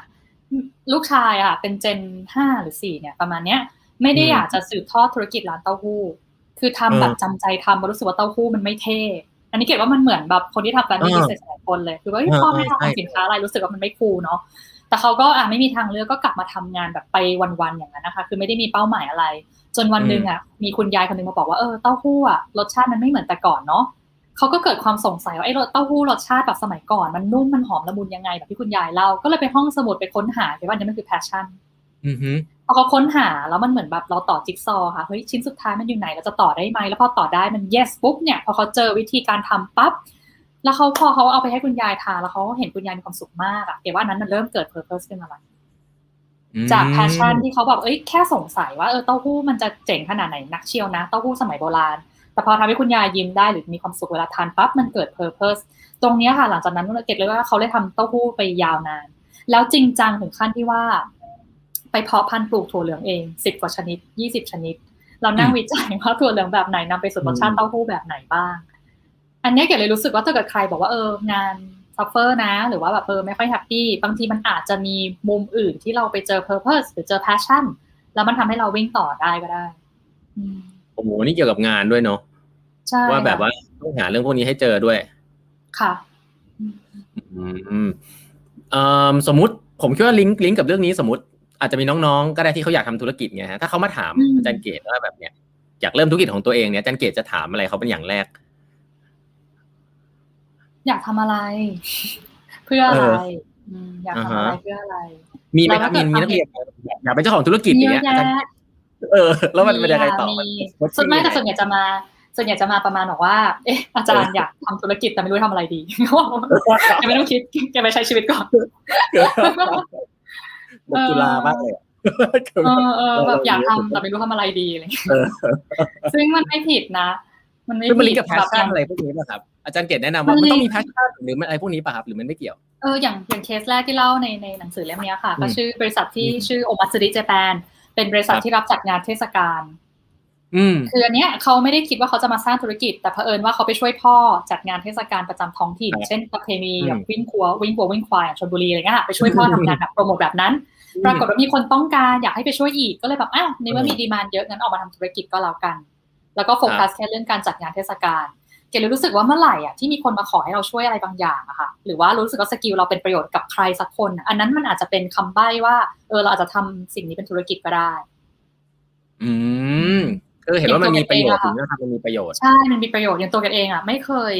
ลูกชายอะ เป็นเจนห้าหรือสี่เนี่ย ประมาณเนี้ย ไม่ได้อยากจะสืบทอดธุรกิจร้านเต้าหู้ คือทำแบบจำใจทำมารู้สึกว่าเต้าหู้มันไม่เท่ อันนี้เก็บว่ามันเหมือนแบบคนที่ทำแบรนด์บิสเนสหลายคนเลย คือว่าพ่อไม่ทำสินค้าอะไรรู้สึกว่ามันไม่คูลเนาะ แต่เขาก็อะไม่มีทางเลือกก็กลับมาทำงานแบบไปวันๆอย่างนั้นนะคะ คือไม่ได้มีเป้าหมายอะไร จนวันหนึ่งอะ มีคุณยายคนหนึ่งมาบอกว่าเออเต้าหู้อะรสชาติมันไม่เหมือนแต่ก่อนเนาะเขาก็เกิดความสงสัยว่าไอ้รสเต้าหู้รสชาติแบบสมัยก่อน มันนุ่มมันหอมละมุนยังไงแบบที่คุณยายเล่าก็เลยไปห้องสมุดไปค้นหาเกดว่านี่มันคือ passion พอเขาค้นหาแล้วมันเหมือนแบบเราต่อจิ๊กซอว์ค่ะเฮ้ยชิ้นสุดท้ายมันอยู่ไหนเราจะต่อได้ไหมแล้วพอต่อได้มัน yes ปุ๊บเนี่ยพอเขาเจอวิธีการทำปั๊บแล้วเขาพอเขาเอาไปให้คุณยายทานแล้วเขาเห็นคุณยายมีความสุขมากอะเดี๋ยวว่านั้นมันเริ่มเกิด purpose ขึ้นมาแล้วจาก passion ที่เขาแบบเอ้ยแค่สงสัยว่าเออเต้าหู้มันจะเจ๋งขนาดไหนนักเชียวนะเต้าหู้สมัยโบราณ แต่พอทำให้คุณยายยิ้มได้หรือมีความสุขเวลาทานปั๊บมันเกิด purpose ตรงเนี้ยค่ะ หลังจากนั้น get เลยว่าเขาเลยทำเต้าหู้ไปยาวนาน แล้วจริงจังถึงขั้นที่ว่า ไปเพาะพันธุ์ปลูกถั่วเหลืองเองสิบกว่าชนิดยี่สิบชนิด เรานั่งวิจัยว่าถั่วเหลืองแบบไหนนำไปสู่รสชาติเต้าหู้แบบไหนบ้าง อันนี้เกดเลยรู้สึกว่าถ้าเกิดใครบอกว่าเอองาน suffer นะ หรือว่าแบบเออไม่ค่อย happy บางทีมันอาจจะมีมุมอื่นที่เราไปเจอ purpose หรือเจอ passion แล้วมันทำให้เราวิ่งต่อได้ก็ได้โอ้โหนี่เกี่ยวกับงานด้วยเนาะใช่ว่าแบบว่าต้องหาเรื่องพวกนี้ให้เจอด้วย ค่ะอืมเอ่อสมมติผมคิดว่าลิงก์ลิงก์กับเรื่องนี้สมมติ อาจจะมีน้องๆ ก็ได้ที่เขาอยากทำธุรกิจไงฮะถ้าเขามาถามอาจารย์เกตว่าแบบเนี้ยอยากเริ่มธุรกิจของตัวเองเนี่ยอาจารย์เกตจะถามอะไรเขาเป็นอย่างแรก อยากทำอะไร เพื่ออะไรอยากทำอะไรเพื่ออะไร มีไหมครับมีมีนักเรียนอยากเป็นเจ้าของธุรกิจอย่างเงี้ยเออ แล้วมันเป็นยังไงต่อส่วนมากแต่ส่วนใหญ่จะมาส่วนใหญ่จะมาประมาณบอกว่า เอ๊ะ อาจารย์อยากทำธุรกิจแต่ไม่รู้ทำอะไรดีแกไม่ต้องคิดแกไปใช้ชีวิตก่อน หมดจุฬามากเลยเออเออแบบอยากทำแต่ไม่รู้ทำอะไรดีอะไรซึ่งมันไม่ผิดนะ มันไม่คือมันลิผิงดกับแพชชั่นอะไรพวกนี้ป่ะครับ อาจารย์เกตแนะนำว่ามันต้องมีแพชชั่นหรือมันอะไรพวกนี้ป่ะครับหรือมันไม่เกี่ยวเอออย่างอย่างเคสแรกที่เล่าในในหนังสือเล่มนี้ค่ะ ก็ชื่อบริษัทที่ชื่อ Omatsuri Japan เป็นบริษัทที่รับจัดงานเทศกาลอืมคืออันเนี้ยเขาไม่ได้คิดว่าเขาจะมาสร้างธุรกิจ แต่เผอิญว่าเขาไปช่วยพ่อจัดงานเทศกาลประจำท้องถิ่น เช่นประเพณีแบบวิ่งครัววิ่งวัววิ่งควายชลบุรีอะไรเงี้ยค่ะไปช่วยพ่อทำงานแบบโปรโมทแบบนั้น ปรากฏว่ามีคนต้องการอยากให้ไปช่วยอีกก็เลยแบบอ้าวในเมื่อมี demand เยอะงั้นออกมาทำธุรกิจก็แล้วกัน แล้วก็โฟกัสแค่เรื่องการจัดงานเทศกาลเกเลยรู้สึกว่าเมื่อไหร่อะที่มีคนมาขอให้เราช่วยอะไรบางอย่างอะค่ะหรือว่ารู้สึกว่าสกิลเราเป็นประโยชน์กับใครสักคน อันนั้นมันอาจจะเป็นคำใบ้ว่า เออเราอาจจะทำสิ่งนี้เป็นธุรกิจก็ได้ อืมคือเห็นว่ามันมีประโยชน์ถึงจะทำมันมีประโยชน์ใช่มันมีประโยชน์อย่างตัวกันเองอะไม่เคย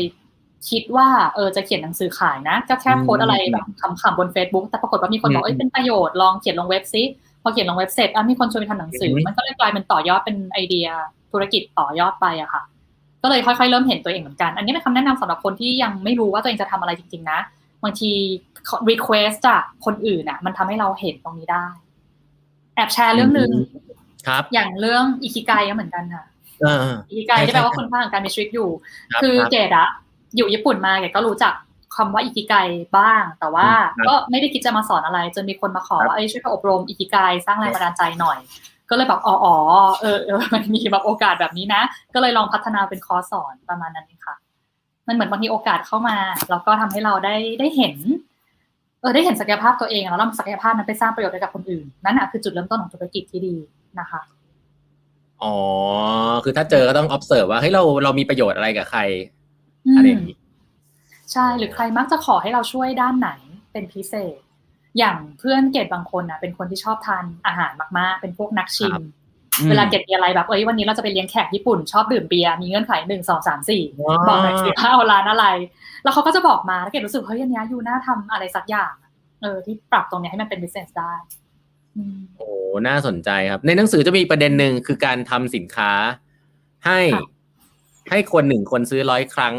คิดว่าเออจะเขียนหนังสือขายนะก็แค่โพสอะไรแบบขำๆบน Facebook แต่ปรากฏว่ามีคนบอกเอ้ยเป็นประโยชน์ลองเขียนลงเว็บซิพอเขียนลงเว็บเสร็จอะมีคนชวนไปทำหนังสือ มันก็เลยกลายเป็นต่อยอดเป็นไอเดียธุรกิจต่อยอดไปอะค่ะ ก็เลยค่อยๆเริ่มเห็นตัวเองเหมือนกัน อันนี้เป็นคำแนะนำสำหรับคนที่ยังไม่รู้ว่าตัวเองจะทำอะไรจริงๆนะบางที request จากคนอื่นอะมันทำให้เราเห็นตรงนี้ได้ แอบแชร์เรื่องหนึ่งครับ อย่างเรื่องอิคิไกก็เหมือนกันค่ะเอออิคิไกที่แปลว่าคนภาคของการมีชีวิตอยู่ คือเกดอะ อยู่ญี่ปุ่นมาเกดก็รู้จักคำว่าอิคิไกบ้าง แต่ว่าก็ไม่ได้คิดจะมาสอนอะไร จนมีคนมาขอว่าเอ้ยช่วยอบรมอิคิไกสร้างแรงบันดาลใจหน่อย ก็เลยแบบอ๋ออ๋อเออเออมันมีแบบโอกาสแบบนี้นะ ก็เลยลองพัฒนาเป็นคอร์สสอนประมาณนั้นเองค่ะ มันเหมือนบางทีโอกาสเข้ามา แล้วก็ทำให้เราได้ได้เห็น เออได้เห็นศักยภาพตัวเองแล้วเราศักยภาพนั้นไปสร้างประโยชน์ให้กับคนอื่น นั่นแหะคือจุดเริ่มต้นของธุรกิจที่ดีนะคะอ๋อ คือถ้าเจอก็ต้อง observe ว่าเฮ้ยเราเรามีประโยชน์อะไรกับใคร อะไรอย่างนี้ใช่หรือใครมักจะขอให้เราช่วยด้านไหนเป็นพิเศษ อย่างเพื่อนเกดบางคนนะเป็นคนที่ชอบทานอาหารมากๆ เป็นพวกนักชิม เวลาเกดมีอะไรแบบเอ้ยวันนี้เราจะไปเลี้ยงแขกญี่ปุ่น ชอบดื่มเบียร์มีเงื่อนไขหนึ่งสองสามสี่บอกหน่อยสิว่าเอาร้านอะไร แล้วเขาก็จะบอกมาแล้วเกดรู้สึกเฮ้ยอันนี้ยูน่าทำอะไรสักอย่างเออที่ปรับตรงนี้ให้มันเป็น business ได้โอ้น่าสนใจครับ ในหนังสือจะมีประเด็นหนึ่งคือการทำสินค้าให้ ให้คนหนึ่งคนซื้อร้อยครั้ง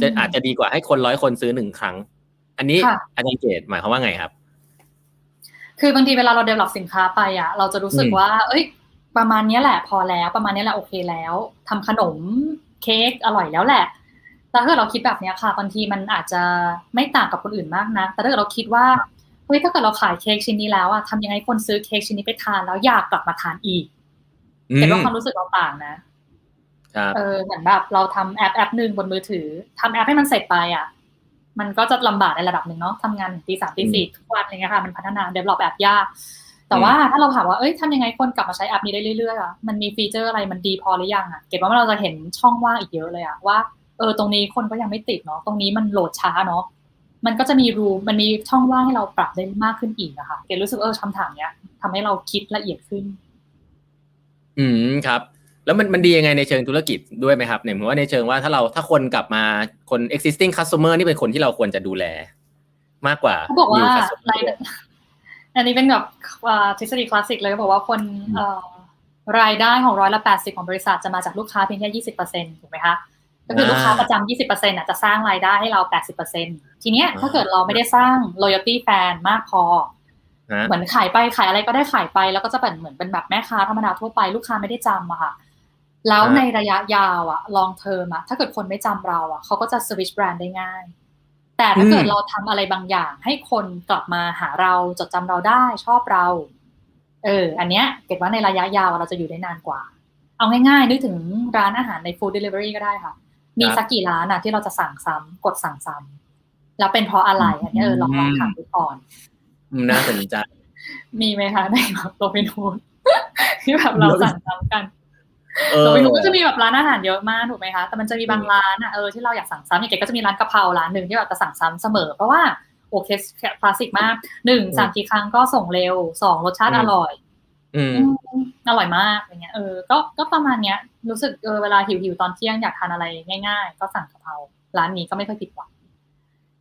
จะอาจจะดีกว่าให้คนร้อยคนซื้อหนึ่งครั้ง อันนี้อาจารย์เกตหมายความว่าไงครับ คือบางทีเวลาเราเดเวลลอปสินค้าไปอะ เราจะรู้สึกว่า เอ้ย ประมาณนี้แหละ พอแล้ว ประมาณนี้แหละโอเคแล้วทำขนมเค้กอร่อยแล้วแหละแต่ถ้าเราคิดแบบนี้ค่ะบางทีมันอาจจะไม่ต่างกับคนอื่นมากนะแต่ถ้าเกิดเราคิดว่าเฮ้ยถ้าเกิดเราขายเค้กชิ้นนี้แล้วอะทำยังไงคนซื้อเค้กชิ้นนี้ไปทานแล้วอยากกลับมาทานอีกเห็นว่าความรู้สึกเราต่างนะ เออเหมือนแบบเราทำแอปแอปหนึ่งบนมือถือทำแอปให้มันเสร็จไปอะ มันก็จะลำบากในระดับหนึ่งเนาะทำงานตีสามตีสี่ทุกวันอะไรเงี้ยค่ะมันพัฒนา develop แอปยาก แต่ว่าถ้าเราถามว่าเอ้ยทำยังไงคนกลับมาใช้แอปนี้ได้เรื่อยๆอะมันมี feature อะไรมันดีพอหรือยังอะเกดว่าเราจะเห็นช่องว่างอีกเยอะเลยอะว่าเออตรงนี้คนก็ยังไม่ติดเนาะตรงนี้มันโหลดช้าเนาะมันก็จะมีรูมันมีช่องว่างให้เราปรับได้มากขึ้นอีกนะคะเกดรู้สึกเออคำถามเนี้ยทำให้เราคิดละเอียดขึ้น อืมครับ แล้วมันมันดียังไงในเชิงธุรกิจด้วยไหมครับเนี่ยผมว่าในเชิงว่าถ้าเราถ้าคนกลับมาคน existing customer นี่เป็นคนที่เราควรจะดูแล มากกว่าเขาบอกว่ารายอันนี้เป็นแบบทฤษฎีคลาสสิกเลยบอกว่าคนรายได้ของร้อยละแปดสิบของบริษัทจะมาจากลูกค้าเพียงแค่ยี่สิบเปอร์เซ็นถูกไหมคะก็คือลูกค้าประจำยี่สิบเปอร์เซ็นต์จะสร้างรายได้ให้เราแปดสิบเปอร์เซ็นทีเนี้ยถ้าเกิดเราไม่ได้สร้าง loyalty fan มากพอเหมือนขายไปขายอะไรก็ได้ขายไปแล้วก็จะเป็นเหมือนเป็นแบบแม่ค้าธรรมดาทั่วไปลูกค้าไม่ได้จำอะค่ะ แล้วในระยะยาวอะ long term อะถ้าเกิดคนไม่จำเราอะเขาก็จะสวิชแบรนด์ได้ง่าย แต่ถ้าเกิดเราทำอะไรบางอย่าง ให้คนกลับมาหาเราจดจำเราได้ชอบเรา เออ อันเนี้ยเกดว่าในระยะยาวเราจะอยู่ได้นานกว่า เอาง่ายๆนึกถึงร้านอาหารใน food delivery ก็ได้ค่ะ มีสักกี่ร้านอะที่เราจะสั่งซ้ำกดสั่งซ้ำแล้วเป็นเพราะอะไรอันนี้เออลองลองถามดูก่อนน่าสนใจมีไหมคะในแบบโรบินฮูดที่แบบเราสั่งซ้ำกัน เออโรบินฮูดก็จะมีแบบร้านอาหารเยอะมากถูกไหมคะ แต่มันจะมีบางร้านอะเออที่เราอยากสั่งซ้ำอย่างเกดก็จะมีร้านกะเพราร้านหนึ่งที่แบบจะสั่งซ้ำเสมอ เพราะว่าโอเคคลาสสิกมากหนึ่งสั่งกี่ครั้งก็ส่งเร็วสองรสชาติอร่อย อืมอืมอร่อยมากอย่างเงี้ยเออก็ก็ประมาณเนี้ย รู้สึกเออเวลาหิวหิวๆตอนเที่ยงอยากทานอะไรง่าย ๆ ก็สั่งกะเพราร้านนี้ก็ไม่ค่อยผิดหวัง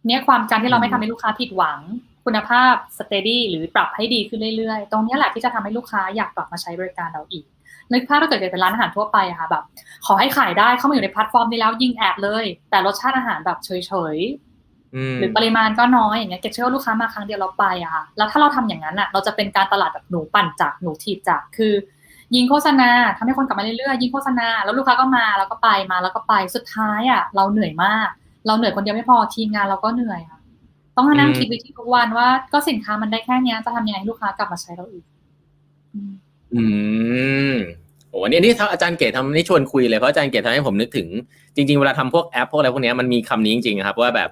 เนี่ยความการที่เราไม่ทำให้ลูกค้าผิดหวัง คุณภาพ steady หรือปรับให้ดีขึ้นเรื่อยๆ ตรงเนี้ยแหละที่จะทำให้ลูกค้าอยากกลับมาใช้บริการเราอีก นึกภาพถ้าเกิดเป็นร้านอาหารทั่วไปอะค่ะแบบ ขอให้ขายได้เข้ามาอยู่ในแพลตฟอร์มนี้แล้วยิง ad เลย แต่รสชาติอาหารแบบเฉยๆอืมหรือปริมาณก็น้อยอย่างเงี้ยเกดเชื่อว่าลูกค้ามาครั้งเดียวเราไปอะค่ะแล้วถ้าเราทำอย่างนั้นอะเราจะเป็นการตลาดแบบหนูปั่นจักรหนูถีบจักรคือ ยิงโฆษณาทำให้คนกลับมาเรื่อยๆยิงโฆษณาแล้วลูกค้าก็มาแล้วก็ไปมาแล้วก็ไปสุดท้ายอะเราเหนื่อยมาก เราเหนื่อยคนเดียวไม่พอทีมงานเราก็เหนื่อยค่ะต้องมานั่งคิดวิธีทุกวันว่า ก็สินค้ามันได้แค่เนี้ยจะทำยังไงให้ลูกค้ากลับมาใช้เราอีก อืมอืมโอ้อันนี้อันนี่อาจารย์เกตทำนี่ชวนคุยเลยเพราะอาจารย์เกตทำให้ผมนึกถึง จริง ๆ เวลาทำพวกแอป พวกอะไรพวกเนี้ยมันมีคำนี้จริงๆครับว่าแบบ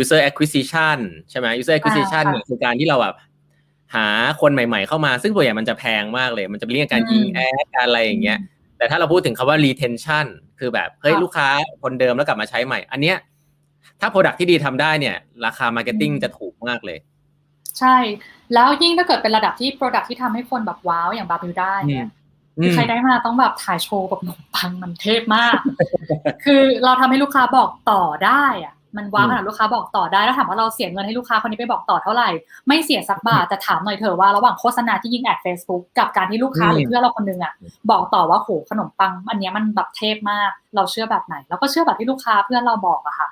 user acquisition ใช่ไหม user acquisition อ่าเนี่ยคือการที่เราแบบหาคนใหม่ ๆ เข้ามา ซึ่งส่วนใหญ่มันจะแพงมากเลย มันจะเป็นเรื่องการยิงแอดการอะไรอย่างเงี้ย แต่ถ้าเราพูดถึงคาว่า retention คือแบบเฮ้ยค่ะลูกค้าคนเดิมแล้วกลับมาใช้ใหม่ อันเนี้ยถ้า product ที่ดีทำได้เนี่ย ราคา marketing จะถูกมากเลย ใช่ แล้วยิ่งถ้าเกิดเป็นระดับที่ Product ที่ทำให้คนแบบว้าวอย่างบาบิวได้เนี่ยคือใครได้มาต้องแบบถ่ายโชว์แบบขนมปังมันเทพมาก คือเราทำให้ลูกค้าบอกต่อได้อะมันว้าวอืมขนาดลูกค้าบอกต่อได้แล้วถามว่าเราเสียเงินให้ลูกค้าคนนี้ไปบอกต่อเท่าไหร่ ไม่เสียสักบาทแต่ถามหน่อยเถอะว่าระหว่างโฆษณาที่ยิงแอด Facebook กับการที่ลูกค้าหรือเพื่อนเราคนหนึงอะบอกต่อว่าโหขนมปัง อันเนี้ยมันแบบเทพมาก เราเชื่อแบบไหนแล้วก็เชื่อแบบที่ลูกค้าเพื่อนเราบอกอะค่ะ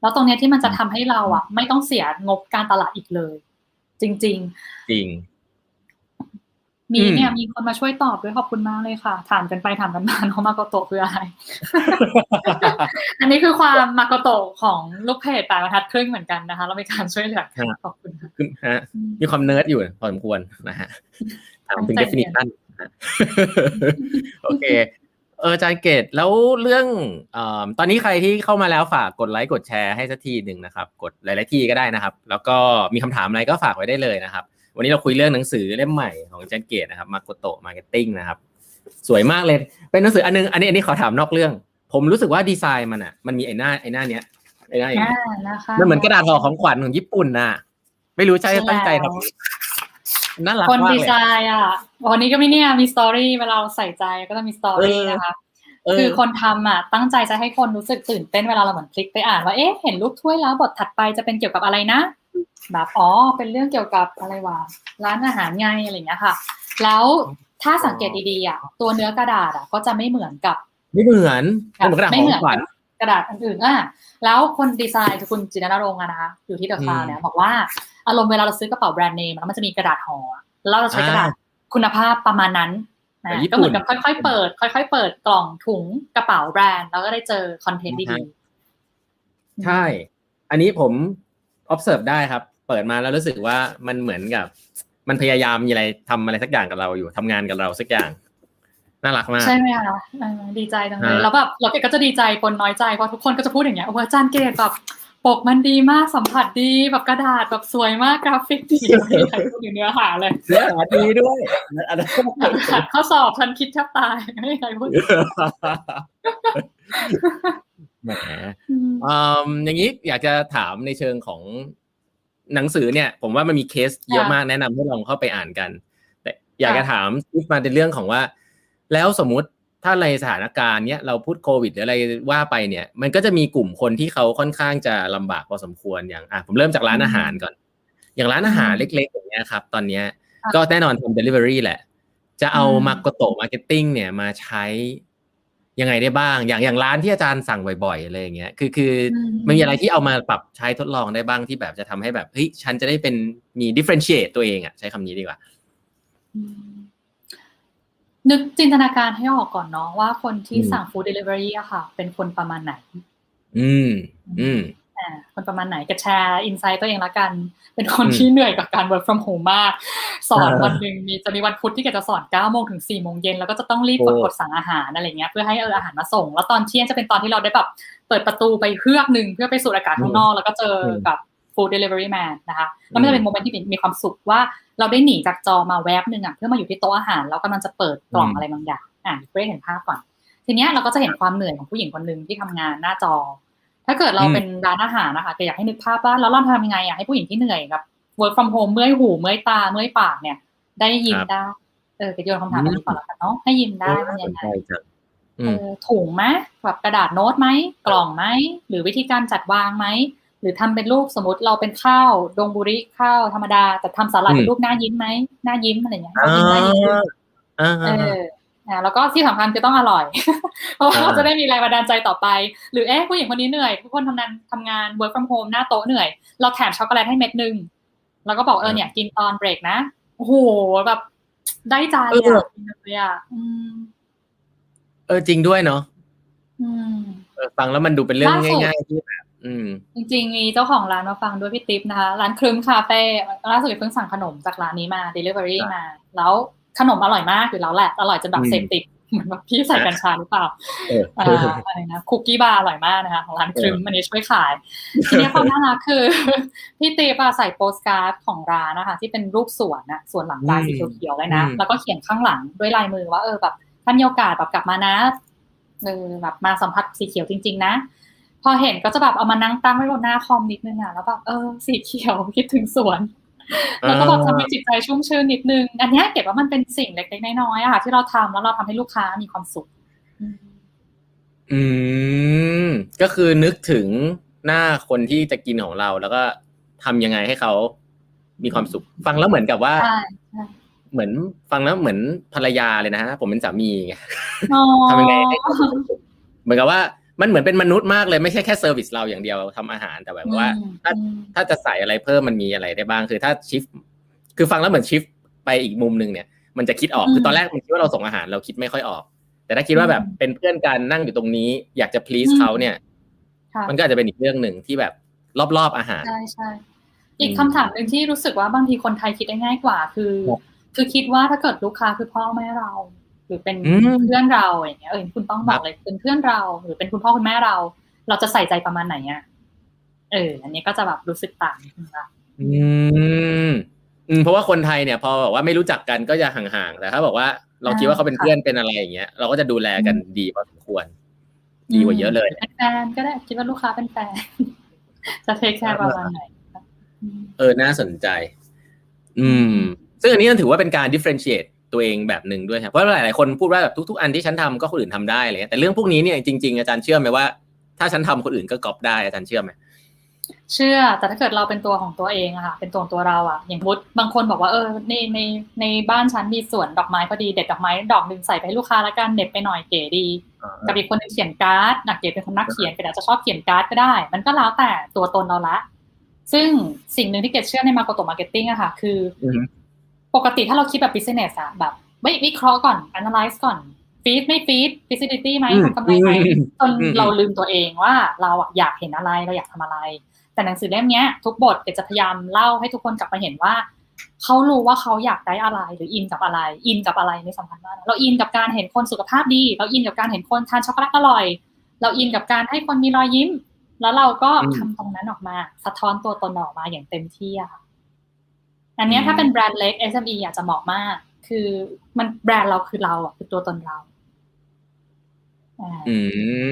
แล้วตรงเนี้ยที่มันจะทำให้เราอะไม่ต้องเสียงบการตลาดอีกเลย จริงๆจริง มีอืมเนี่ย มีคนมาช่วยตอบด้วยขอบคุณมากเลยค่ะ ถามกันไปถามกันมาเนาะมาโกโตะคืออะไร อันนี้คือความมาโกโตะของลูกเพจแปดบรรทัดครึ่งเหมือนกันนะคะ เรามีการช่วยเหลือกันขอบคุณค่ะขึ้นฮะมีความเนิร์ดอยู่พอสมควรนะฮะถามถึงตั้งใจ definition นะฮะโอเค เอออาจารย์เกดแล้วเรื่องเอ่อตอนนี้ใครที่เข้ามาแล้วฝากกดไลค์กดแชร์ให้สักทีหนึ่งนะครับ กดหลาย ๆ ที่ก็ได้นะครับ แล้วก็มีคำถามอะไรก็ฝากไว้ได้เลยนะครับ วันนี้เราคุยเรื่องหนังสือเล่มใหม่ของอาจารย์เกดนะครับ Makoto Marketing นะครับ สวยมากเลย เป็นหนังสืออันนึงอันนี้อันนี้ขอถามนอกเรื่อง ผมรู้สึกว่าดีไซน์มันอะ มันมีไอ้หน้าไอ้หน้าเนี้ยไอ้หน้าอย่างอ่าเงี้ยนะคะมันเหมือนกระดาษห่อของขวัญของญี่ปุ่นน่ะ ไม่รู้ใช่ใช่ตั้งใจแล้วทำ น่ารักคนมากดีเลยไซน์อะวันนี้ก็ไม่เนี่ยมีสตอรี่เวลาเราใส่ใจก็ต้องมีสตอรี่เออนะคะเออคือคนทำอะตั้งใจจะให้คนรู้สึกตื่นเต้นเวลาเราเหมือนคลิกไปอ่านว่าเอ๊ะเห็นรูปถ้วยแล้วบทถัดไปจะเป็นเกี่ยวกับอะไรนะแบบอ๋อเป็นเรื่องเกี่ยวกับอะไรวะร้านอาหารไงอะไรอย่างเงี้ยค่ะ แล้วถ้าสังเกตดีๆอะตัวเนื้อกระดาษอะก็จะไม่เหมือนกับ ไม่เหมือนมันเหมือนกระดาษไม่ห่เหมืออนขวัญกระดาษอื่นๆอะแล้วคนดีไซน์คือคุณจินนรงค์อะนะคะอยู่ที่เดอะคลาวเนี่ยบอกว่า อารมณ์เวลาเราซื้อกระเป๋าแบรนด์เนมแล้วมันจะมีกระดาษห่อแล้วเราใช้กระดาษคุณภาพประมาณนั้นแบบนะญี่ก็ปุ่เหมือนนกับค่อยๆเปิด ค่อย ๆ เปิดกล่องถุงกระเป๋าแบรนด์แล้วก็ได้เจอคอนเทนต์ดีๆใช่ อันนี้ผม observe ได้ครับ เปิดมาแล้วรู้สึกว่ามันเหมือนกับ มันพยายามมีอะไรทำอะไรสักอย่างกับเราอยู่ทำงานกับเราสักอย่างน่ารักมากใช่ไหมคะเออดีใจจังเลยฮะแล้วแบบเราเกดก็จะดีใจปนน้อยใจเพราะทุกคนก็จะพูดอย่างเงี้ยว่าอาจารย์เกดแบบ ปกมันดีมากสัมผัสดีแบบกระดาษแบบสวยมากกราฟิกดีไม่มีใครพูดถึงเนื้อหาเลยเนื้อหาดีด้วยอันนั้นขัดข้อสอบฉันคิดแทบตายไม่มีใครพูดแหมอืมอืมอย่างนี้อยากจะถามในเชิงของหนังสือเนี่ย ผมว่ามันมีเคสเยอะมากแนะนำให้ลองเข้าไปอ่านกัน แต่อยากจะถามมาในเรื่องของว่า แล้วสมมุติ ถ้าในสถานการณ์เนี้ยเราพูดโควิดหรืออะไรว่าไปเนี่ยมันก็จะมีกลุ่มคนที่เขาค่อนข้างจะลำบากพอสมควรอย่างอะผมเริ่มจากร้านอาหารก่อน อย่างร้านอาหารเล็กๆอย่างเงี้ยครับ ตอนเนี้ยก็แน่นอนทำ delivery แหละ จะเอา Makoto Marketing เนี่ยมาใช้ยังไงได้บ้าง อย่างอย่างร้านที่อาจารย์สั่งบ่อยๆอะไรอย่างเงี้ยคือคืออมมันมีอะไรที่เอามาปรับใช้ทดลองได้บ้างที่แบบจะทำให้แบบเฮ้ยฉันจะได้เป็นมี differentiate ตัวเองอะใช้คำนี้ดีกว่าอืม นึกจินตนาการให้ออกก่อนเนาะว่าคนที่สั่ง food delivery อะค่ะ เป็นคนประมาณไหน อืม อืมอ่าคนประมาณไหนก็ share insight ตัวเองละกัน เป็นคนที่เหนื่อยกับการ work from home มาก สอนวันหนึ่งมีจะมีวันพุธที่แกจะสอน9โมงถึง4โมงเย็นแล้วก็จะต้องรีบกดโอ้กดสั่งอาหารอะไรเงี้ยเพื่อให้เอออาหารมาส่ง แล้วตอนเที่ยงจะเป็นตอนที่เราได้แบบเปิดประตูไปเฮือกหนึ่งเพื่อไปสูดอากาศข้างนอกแล้วก็เจอกับ food delivery man นะคะแล้วมันจะเป็นโมเมนต์ที่มีความสุขว่าเราได้หนีจากจอมาแวบหนึ่งอะเพื่อมาอยู่ที่โต๊ะอาหารแล้วกำลังจะเปิดกล่องอะไรบางอย่างอะเพื่อให้เห็นภาพก่อนทีเนี้ยเราก็จะเห็นความเหนื่อยของผู้หญิงคนหนึ่งที่ทำงานหน้าจอ ถ้าเกิดเราอืมเป็นร้านอาหารนะคะก็อยากให้นึกภาพว่าแล้วเราทำยังไงอะให้ผู้หญิงที่เหนื่อยแบบ work from home เมื่อยหูเมื่อยตาเมื่อยปากเนี่ย ได้ยิ้มได้เออจะโยนคำถามไปก่อนแล้วกันเนาะให้ยิ้มได้ทำยังไงใช่จังอืเอมอถุงไหมแบบกระดาษโน้ตไหมกล่องไหมหรือวิธีการจัดวางไหม หรือทำเป็นรูปสมมติเราเป็นข้าวดงบุริข้าวธรรมดา แต่ทำสลัดเป็นรูปหน้ายิ้มไหมหน้ายิ้มอะไรอย่างเงี้ยอ่าเรายิ้มหน้ายิ้มอ่าเอออ่าแล้วก็ที่สำคัญคือต้องอร่อย เพราะว่าอ่าเราจะได้มีแรงบันดาลใจต่อไป หรือเอ๊ะผู้หญิงคนนี้เหนื่อยทุกคนทำงานทำงาน work from home หน้าโต๊ะเหนื่อย เราแถมช็อกโกแลตให้เม็ดหนึงแล้วก็บอกเออเนี่ยกินตอนเบรกนะโอ้โหแบบได้ใจอะกินเลยอะอืมเออจริงด้วยเนาะอืมเออฟังแล้วมันดูเป็นเรื่องล่าสุดง่าย ๆ ที่แบบ อืมจริงๆ มีเจ้าของร้านมาฟังด้วยพี่ติ๊บนะคะ ร้านครึมคาเฟ่ล่าสุดเพิ่งสั่งขนมจากร้านนี้มา delivery ครับมา แล้วขนมอร่อยมากอยู่แล้วแหละ อร่อยจนแบบอืมเสพติดเหมือนแบบพี่ใส่กัญชาหรือเปล่าเอออ่าอะไรนะคุกกี้บาร์อร่อยมากนะคะของร้านครึมอันนี้ช่วยขาย ทีนี้ความน่ารักคือ พี่ติ๊บอะใส่โปสการ์ดของร้านนะคะ ที่เป็นรูปสวนนะสวนหลังลายสีเขียวๆเลยนะอืมแล้วก็เขียนข้างหลังด้วยลายมือว่าเออแบบถ้ามีโอกาสแบบกลับมานะเออแบบมาสัมผัสสีเขียวจริง ๆ นะ พอเห็นก็จะแบบเอามานั่งตั้งไว้บนหน้าคอมนิดนึงอะแล้วแบบเออสีเขียวคิดถึงสวนแล้วก็แบบทำให้จิตใจชุ่มชื่นนิดนึง อันเนี้ยเก็บว่ามันเป็นสิ่งเล็กๆน้อยๆอะค่ะ ที่เราทำแล้วเราทำให้ลูกค้ามีความสุขอืมอืม ก็คือนึกถึงหน้าคนที่จะกินของเรา แล้วก็ทำยังไงให้เขามีความสุข ฟังแล้วเหมือนกับว่าใช่ใช่เหมือนฟังแล้วเหมือนภรรยาเลยนะฮะผมเป็นสามีไงอ๋อทำยังไงให้เขามีความสุขเหมือนกับว่า มันเหมือนเป็นมนุษย์มากเลยไม่ใช่แค่ service เราอย่างเดียวทำอาหารแต่แบบว่าอืมถ้าถ้าจะใส่อะไรเพิ่มมันมีอะไรได้บ้างคือถ้า shift คือฟังแล้วเหมือน shift ไปอีกมุมหนึ่งเนี่ย มันจะคิดออกคือตอนแรกมันคิดว่าเราส่งอาหารเราคิดไม่ค่อยออก แต่ถ้าคิดว่าแบบเป็นเพื่อนกันนั่งอยู่ตรงนี้ อยากจะ please เขาเนี่ยค่ะมันก็อาจจะเป็นอีกเรื่องหนึ่งที่แบบรอบๆอาหารใช่ใช่อีกอืมคำถามหนึ่งที่รู้สึกว่าบางทีคนไทยคิดได้ง่ายกว่า คือครับคือคิดว่าถ้าเกิดลูกค้าคือพ่อแม่เราห รือเป็นอืมเพื่อนเราอย่างเงี้ยเออคุณต้องบอครักบเลยเป็นเพื่อนเรา หรือเป็นคุณพ่อคุณแม่เรา เราจะใส่ใจประมาณไหนอะเออ อันนี้ก็จะแบบรู้สึกต่างนิดนึงละอืมอืมเพราะว่าคนไทยเนี่ย พอบอกว่าไม่รู้จักกันก็จะห่างๆแต่ถ้าบอกว่าเราคิดว่าเขาเป็นเพื่อนเป็นอะไรอย่างเงี้ยเราก็จะดูแลกันดีพอสมควร ดีกว่าเยอะเลยเป็นแฟนก็ได้คิดว่าลูกค้าเป็นแฟนจะเทคแคร์ประมาณไหนอืมเออน่าสนใจ อืม ซึ่งอันนี้ถือว่าเป็นการ differentiate ตัวเองแบบหนึ่งด้วยครับเพราะว่าหลายๆคนพูดว่าแบบทุก ๆ อันที่ฉันทำก็คนอื่นทำได้อะไรเงี้ยแต่เรื่องพวกนี้เนี่ยจริงๆอาจารย์เชื่อไหมว่าถ้าฉันทำคนอื่นก็ก๊อปได้อาจารย์เชื่อไหมเชื่อ แต่ถ้าเกิดเราเป็นตัวของตัวเองอะค่ะเป็นตัวของตัวเราอะอย่างมุดบางคนบอกว่าเออในในในบ้านฉันมีสวนดอกไม้พอดีเด็ดดอกไม้ดอกหนึ่งใส่ไปให้ลูกค้าแล้วกันเหน็บไปหน่อยเก๋ดีกับอีกคนหนึงเขียนการ์ดนักเก๋เป็นคนนักเขียนเก๋อาจจะชอบเขียนการ์ดก็ได้ มันก็แล้วแต่ตัวตนเราละ ซึ่งสิ่งหนึ่งที่เกดเชื่อใน Makoto Marketing อะค่ะ คือออฮึ ปกติถ้าเราคิดแบบ business อะแบบไม่วิเคราะห์ก่อน analyze ก่อนฟีดไม่ฟีด feasibility ไหมอืมทำกำไรไหมอืมจนอืมเราลืมตัวเองว่าเราอะอยากเห็นอะไรเราอยากทำอะไร แต่หนังสือเล่มเนี้ยทุกบทเกดจะพยายามเล่าให้ทุกคนกลับมาเห็นว่าเขารู้ว่าเขาอยากได้อะไรหรืออินกับอะไร อินกับอะไรในสำคัญมากนะเราอินกับการเห็นคนสุขภาพดี เราอินกับการเห็นคนทานช็อกโกแลตอร่อย เราอินกับการให้คนมีรอยยิ้ม แล้วเราก็อืมทำตรงนั้นออกมา สะท้อนตัวตนออกมาอย่างเต็มที่อะค่ะ อันเนี้ยถ้าเป็นแบรนด์เล็ก SME อยากจะเหมาะมาก คือมันแบรนด์เราคือเราอะคือตัวตนเราอ่าอื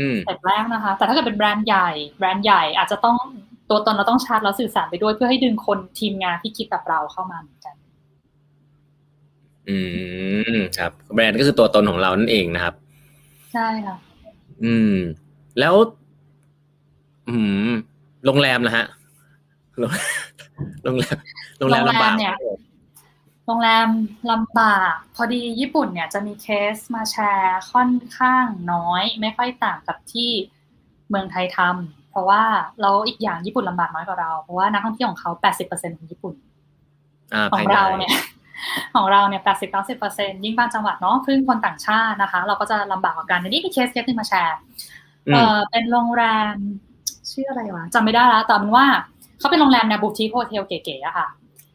มสเต็ปแรกนะคะ แต่ถ้าเกิดเป็นแบรนด์ใหญ่ แบรนด์ใหญ่อาจจะต้องตัวตนเราต้องชัดแล้วสื่อสารไปด้วยเพื่อให้ดึงคนทีมงานที่คิดแบบเราเข้ามาเหมือนกัน อืมครับแบรนด์ก็คือตัวตนของเรานั่นเองนะครับ ใช่ค่ะ อืม แล้ว อืม โรงแรมนะฮะ โรงโรงแรมโรงแรมลำบากโรงแรมเนี่ยโรงแรมลำบาก พอดีญี่ปุ่นเนี่ยจะมีเคสมาแชร์ค่อนข้างน้อย ไม่ค่อยต่างกับที่เมืองไทยทำเพราะว่าเราอีกอย่างญี่ปุ่นลำบากน้อยกว่าเรา เพราะว่านักท่องเที่ยวของเขา 80%ของญี่ปุ่นอ่าของภายในเราเนี่ยของเราเนี่ยแปดสิบเก้าสิบเปอร์เซ็นยิ่งบางจังหวัดเนาะพึ่งคนต่างชาตินะคะ เราก็จะลำบากกว่ากันนี่มีเคสเคสนึงมาแชร์ เออเป็นโรงแรมชื่ออะไรวะจำไม่ได้แล้วแต่เป็นว่า เขาเป็นโรงแรมแนว boutique hotel เก๋ๆอะค่ะ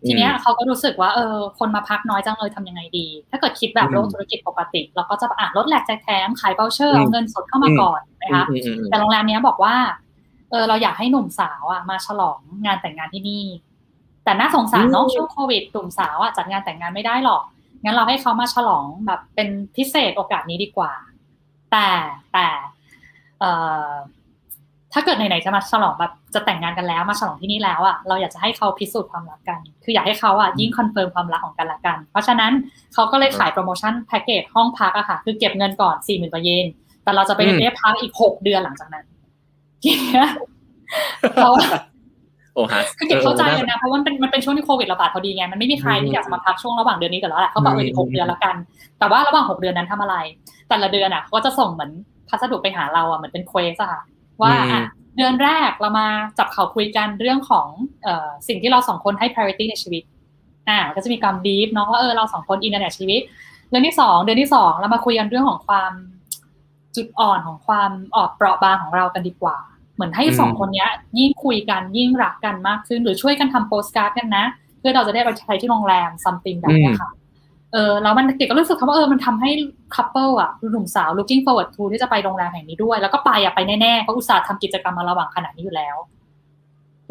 ทีเนี้ยเขาก็รู้สึกว่าเออคนมาพักน้อยจังเลยทำยังไงดี ถ้าเกิดคิดแบบโลกธุรกิจปกติ เราก็จะอ่ะลดแหลกแจกแถมขาย voucher เอาเงินสดเข้ามาก่อนนะคะแต่โรงแรมเนี้ยบอกว่าเออเราอยากให้หนุ่มสาวอะมาฉลองงานแต่งงานที่นี่ แต่น่าสงสารเนาะช่วงโควิดหนุ่มสาวอะจัดงานแต่งงานไม่ได้หรอกงั้นเราให้เขามาฉลองแบบเป็นพิเศษโอกาสนี้ดีกว่า แต่แต่เอ่อ ถ้าเกิดไหนๆจะมาฉลองแบบจะแต่งงานกันแล้วมาฉลองที่นี่แล้วอะเราอยากจะให้เขาพิสูจน์ความรักกัน คืออยากให้เขาอะยิ่ง confirm ความรักของกันและกัน เพราะฉะนั้นเขาก็เลยขายโปรโมชั่นแพ็กเกจห้องพักอะค่ะ คือเก็บเงินก่อนสี่หมื่นกว่าเยนแต่เราจะไปเรียกพักอีกหกเดือนหลังจากนั้นทีเนี้ยเขาโอ้ฮะคือเก็บเข้าใจเลยนะเพราะมันเป็นมันเป็นช่วงที่โควิดระบาดพอดีไงมันไม่มีใครที่อยากจะมาพักช่วงระหว่างเดือนนี้กันแล้วแหละเขาบอกเอออีกหกเดือนแล้วกัน แต่ว่าระหว่างหกเดือนนั้นทำอะไร แต่ละเดือนอะเขาก็จะส่งเหมือนพัสดุไปหาเราอะเหมือนเป็น quest อะค่ะ ว่าอะเดือนแรกเรามาจับเขาคุยกันเรื่องของเอ่อสิ่งที่เราสองคนให้ priority ในชีวิตอ่าก็จะมีความ deep เนาะว่าเออเราสองคนอินเทอร์เน็ตชีวิต เรื่องที่สองเดือนที่สองเรามาคุยกันเรื่องของความจุดอ่อนของความออกเปราะบางของเรากันดีกว่า เหมือนให้สองคนนี้ยิ่งคุยกันยิ่งรักกันมากขึ้น หรือช่วยกันทำโปสการ์ดกันนะ เพื่อเราจะได้ไปใช้ที่โรงแรม something แบบนี้ค่ะ เออแล้วมันเด็กก็รู้สึกว่าเออมันทำให้ couple อะหนุ่มสาว looking forward to ที่จะไปโรงแรมแห่งนี้ด้วย แล้วก็ไปอะไปแน่ๆเพราะอุตส่าห์ทำกิจกรรมมาระหว่างขนาดนี้อยู่แล้ว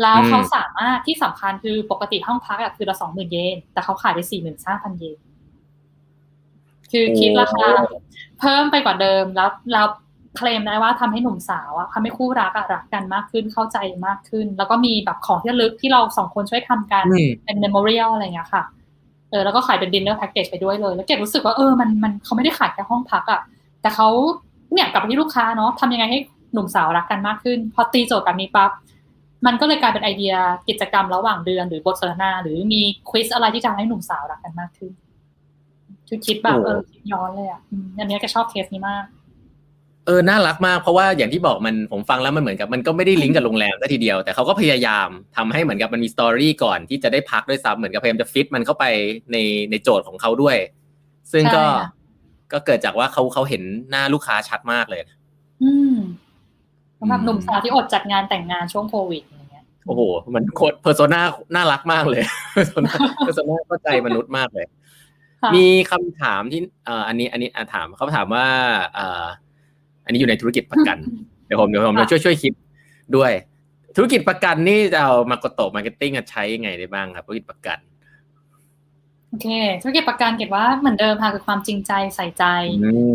แล้วเขาสามารถที่สำคัญคือปกติห้องพักอะคือละสองหมื่นเยน แต่เขาขายไปสี่หมื่นห้าพันเยน คือคิดราคาเพิ่มไปกว่าเดิมแล้วแล้วเคลมได้ว่าทำให้หนุ่มสาวอะทำให้คู่รักอะรักกันมากขึ้นเข้าใจมากขึ้น แล้วก็มีแบบของที่ระลึกที่เราสองคนช่วยทำกันเป็น memorial อะไรเงี้ยค่ะเออแล้วก็ขายเป็น dinner package ไปด้วยเลย แล้วเกดรู้สึกว่าเออมันมันเขาไม่ได้ขายแค่ห้องพักอะแต่เขาเนี่ยกลับไปที่ลูกค้าเนาะทำยังไงให้หนุ่มสาวรักกันมากขึ้น พอตีโจทย์แบบนี้ปั๊บมันก็เลยกลายเป็นไอเดียกิจกรรมระหว่างเดือน หรือบทสนทนา หรือมีquest อะไรที่จะให้หนุ่มสาวรักกันมากขึ้นคือคิดแบบเออคิดย้อนเลยอะอันนี้ก็ชอบเคสนี้มาก เออน่ารักมากเพราะว่าอย่างที่บอกมันผมฟังแล้วมันเหมือนกับมันก็ไม่ได้ลิงก์กับโรงแรมซะทีเดียวแต่เขาก็พยายามทำให้เหมือนกับมันมี story ก่อนที่จะได้พักด้วยซ้ำเหมือนกับพยายามจะฟิตมันเข้าไปในในโจทย์ของเขาด้วย ซึ่งก็ก็เกิดจากว่าเขาเขาเห็นหน้าลูกค้าชัดมากเลย อืมสำหรับหนุ่มสาวที่อดจัดงานแต่งงานช่วงโควิดอย่างเงี้ยโอ้โห มันโคตร persona น่ารักมากเลย persona persona เข้าใจมนุษย์มากเลย มีคำถามที่เอ่ออันนี้ อันนี้ถามเขาถามว่าเอ่อ อันนี้อยู่ในธุรกิจประกันเดี๋ยวผมเดี๋ยวผมจะช่วยช่วยคิดด้วย ธุรกิจประกันนี่จะเอา Makoto Marketing ใช้ยังไงได้บ้างครับธุรกิจประกันโอเค ธุรกิจประกันเกดว่าเหมือนเดิมค่ะคือความจริงใจใส่ใจ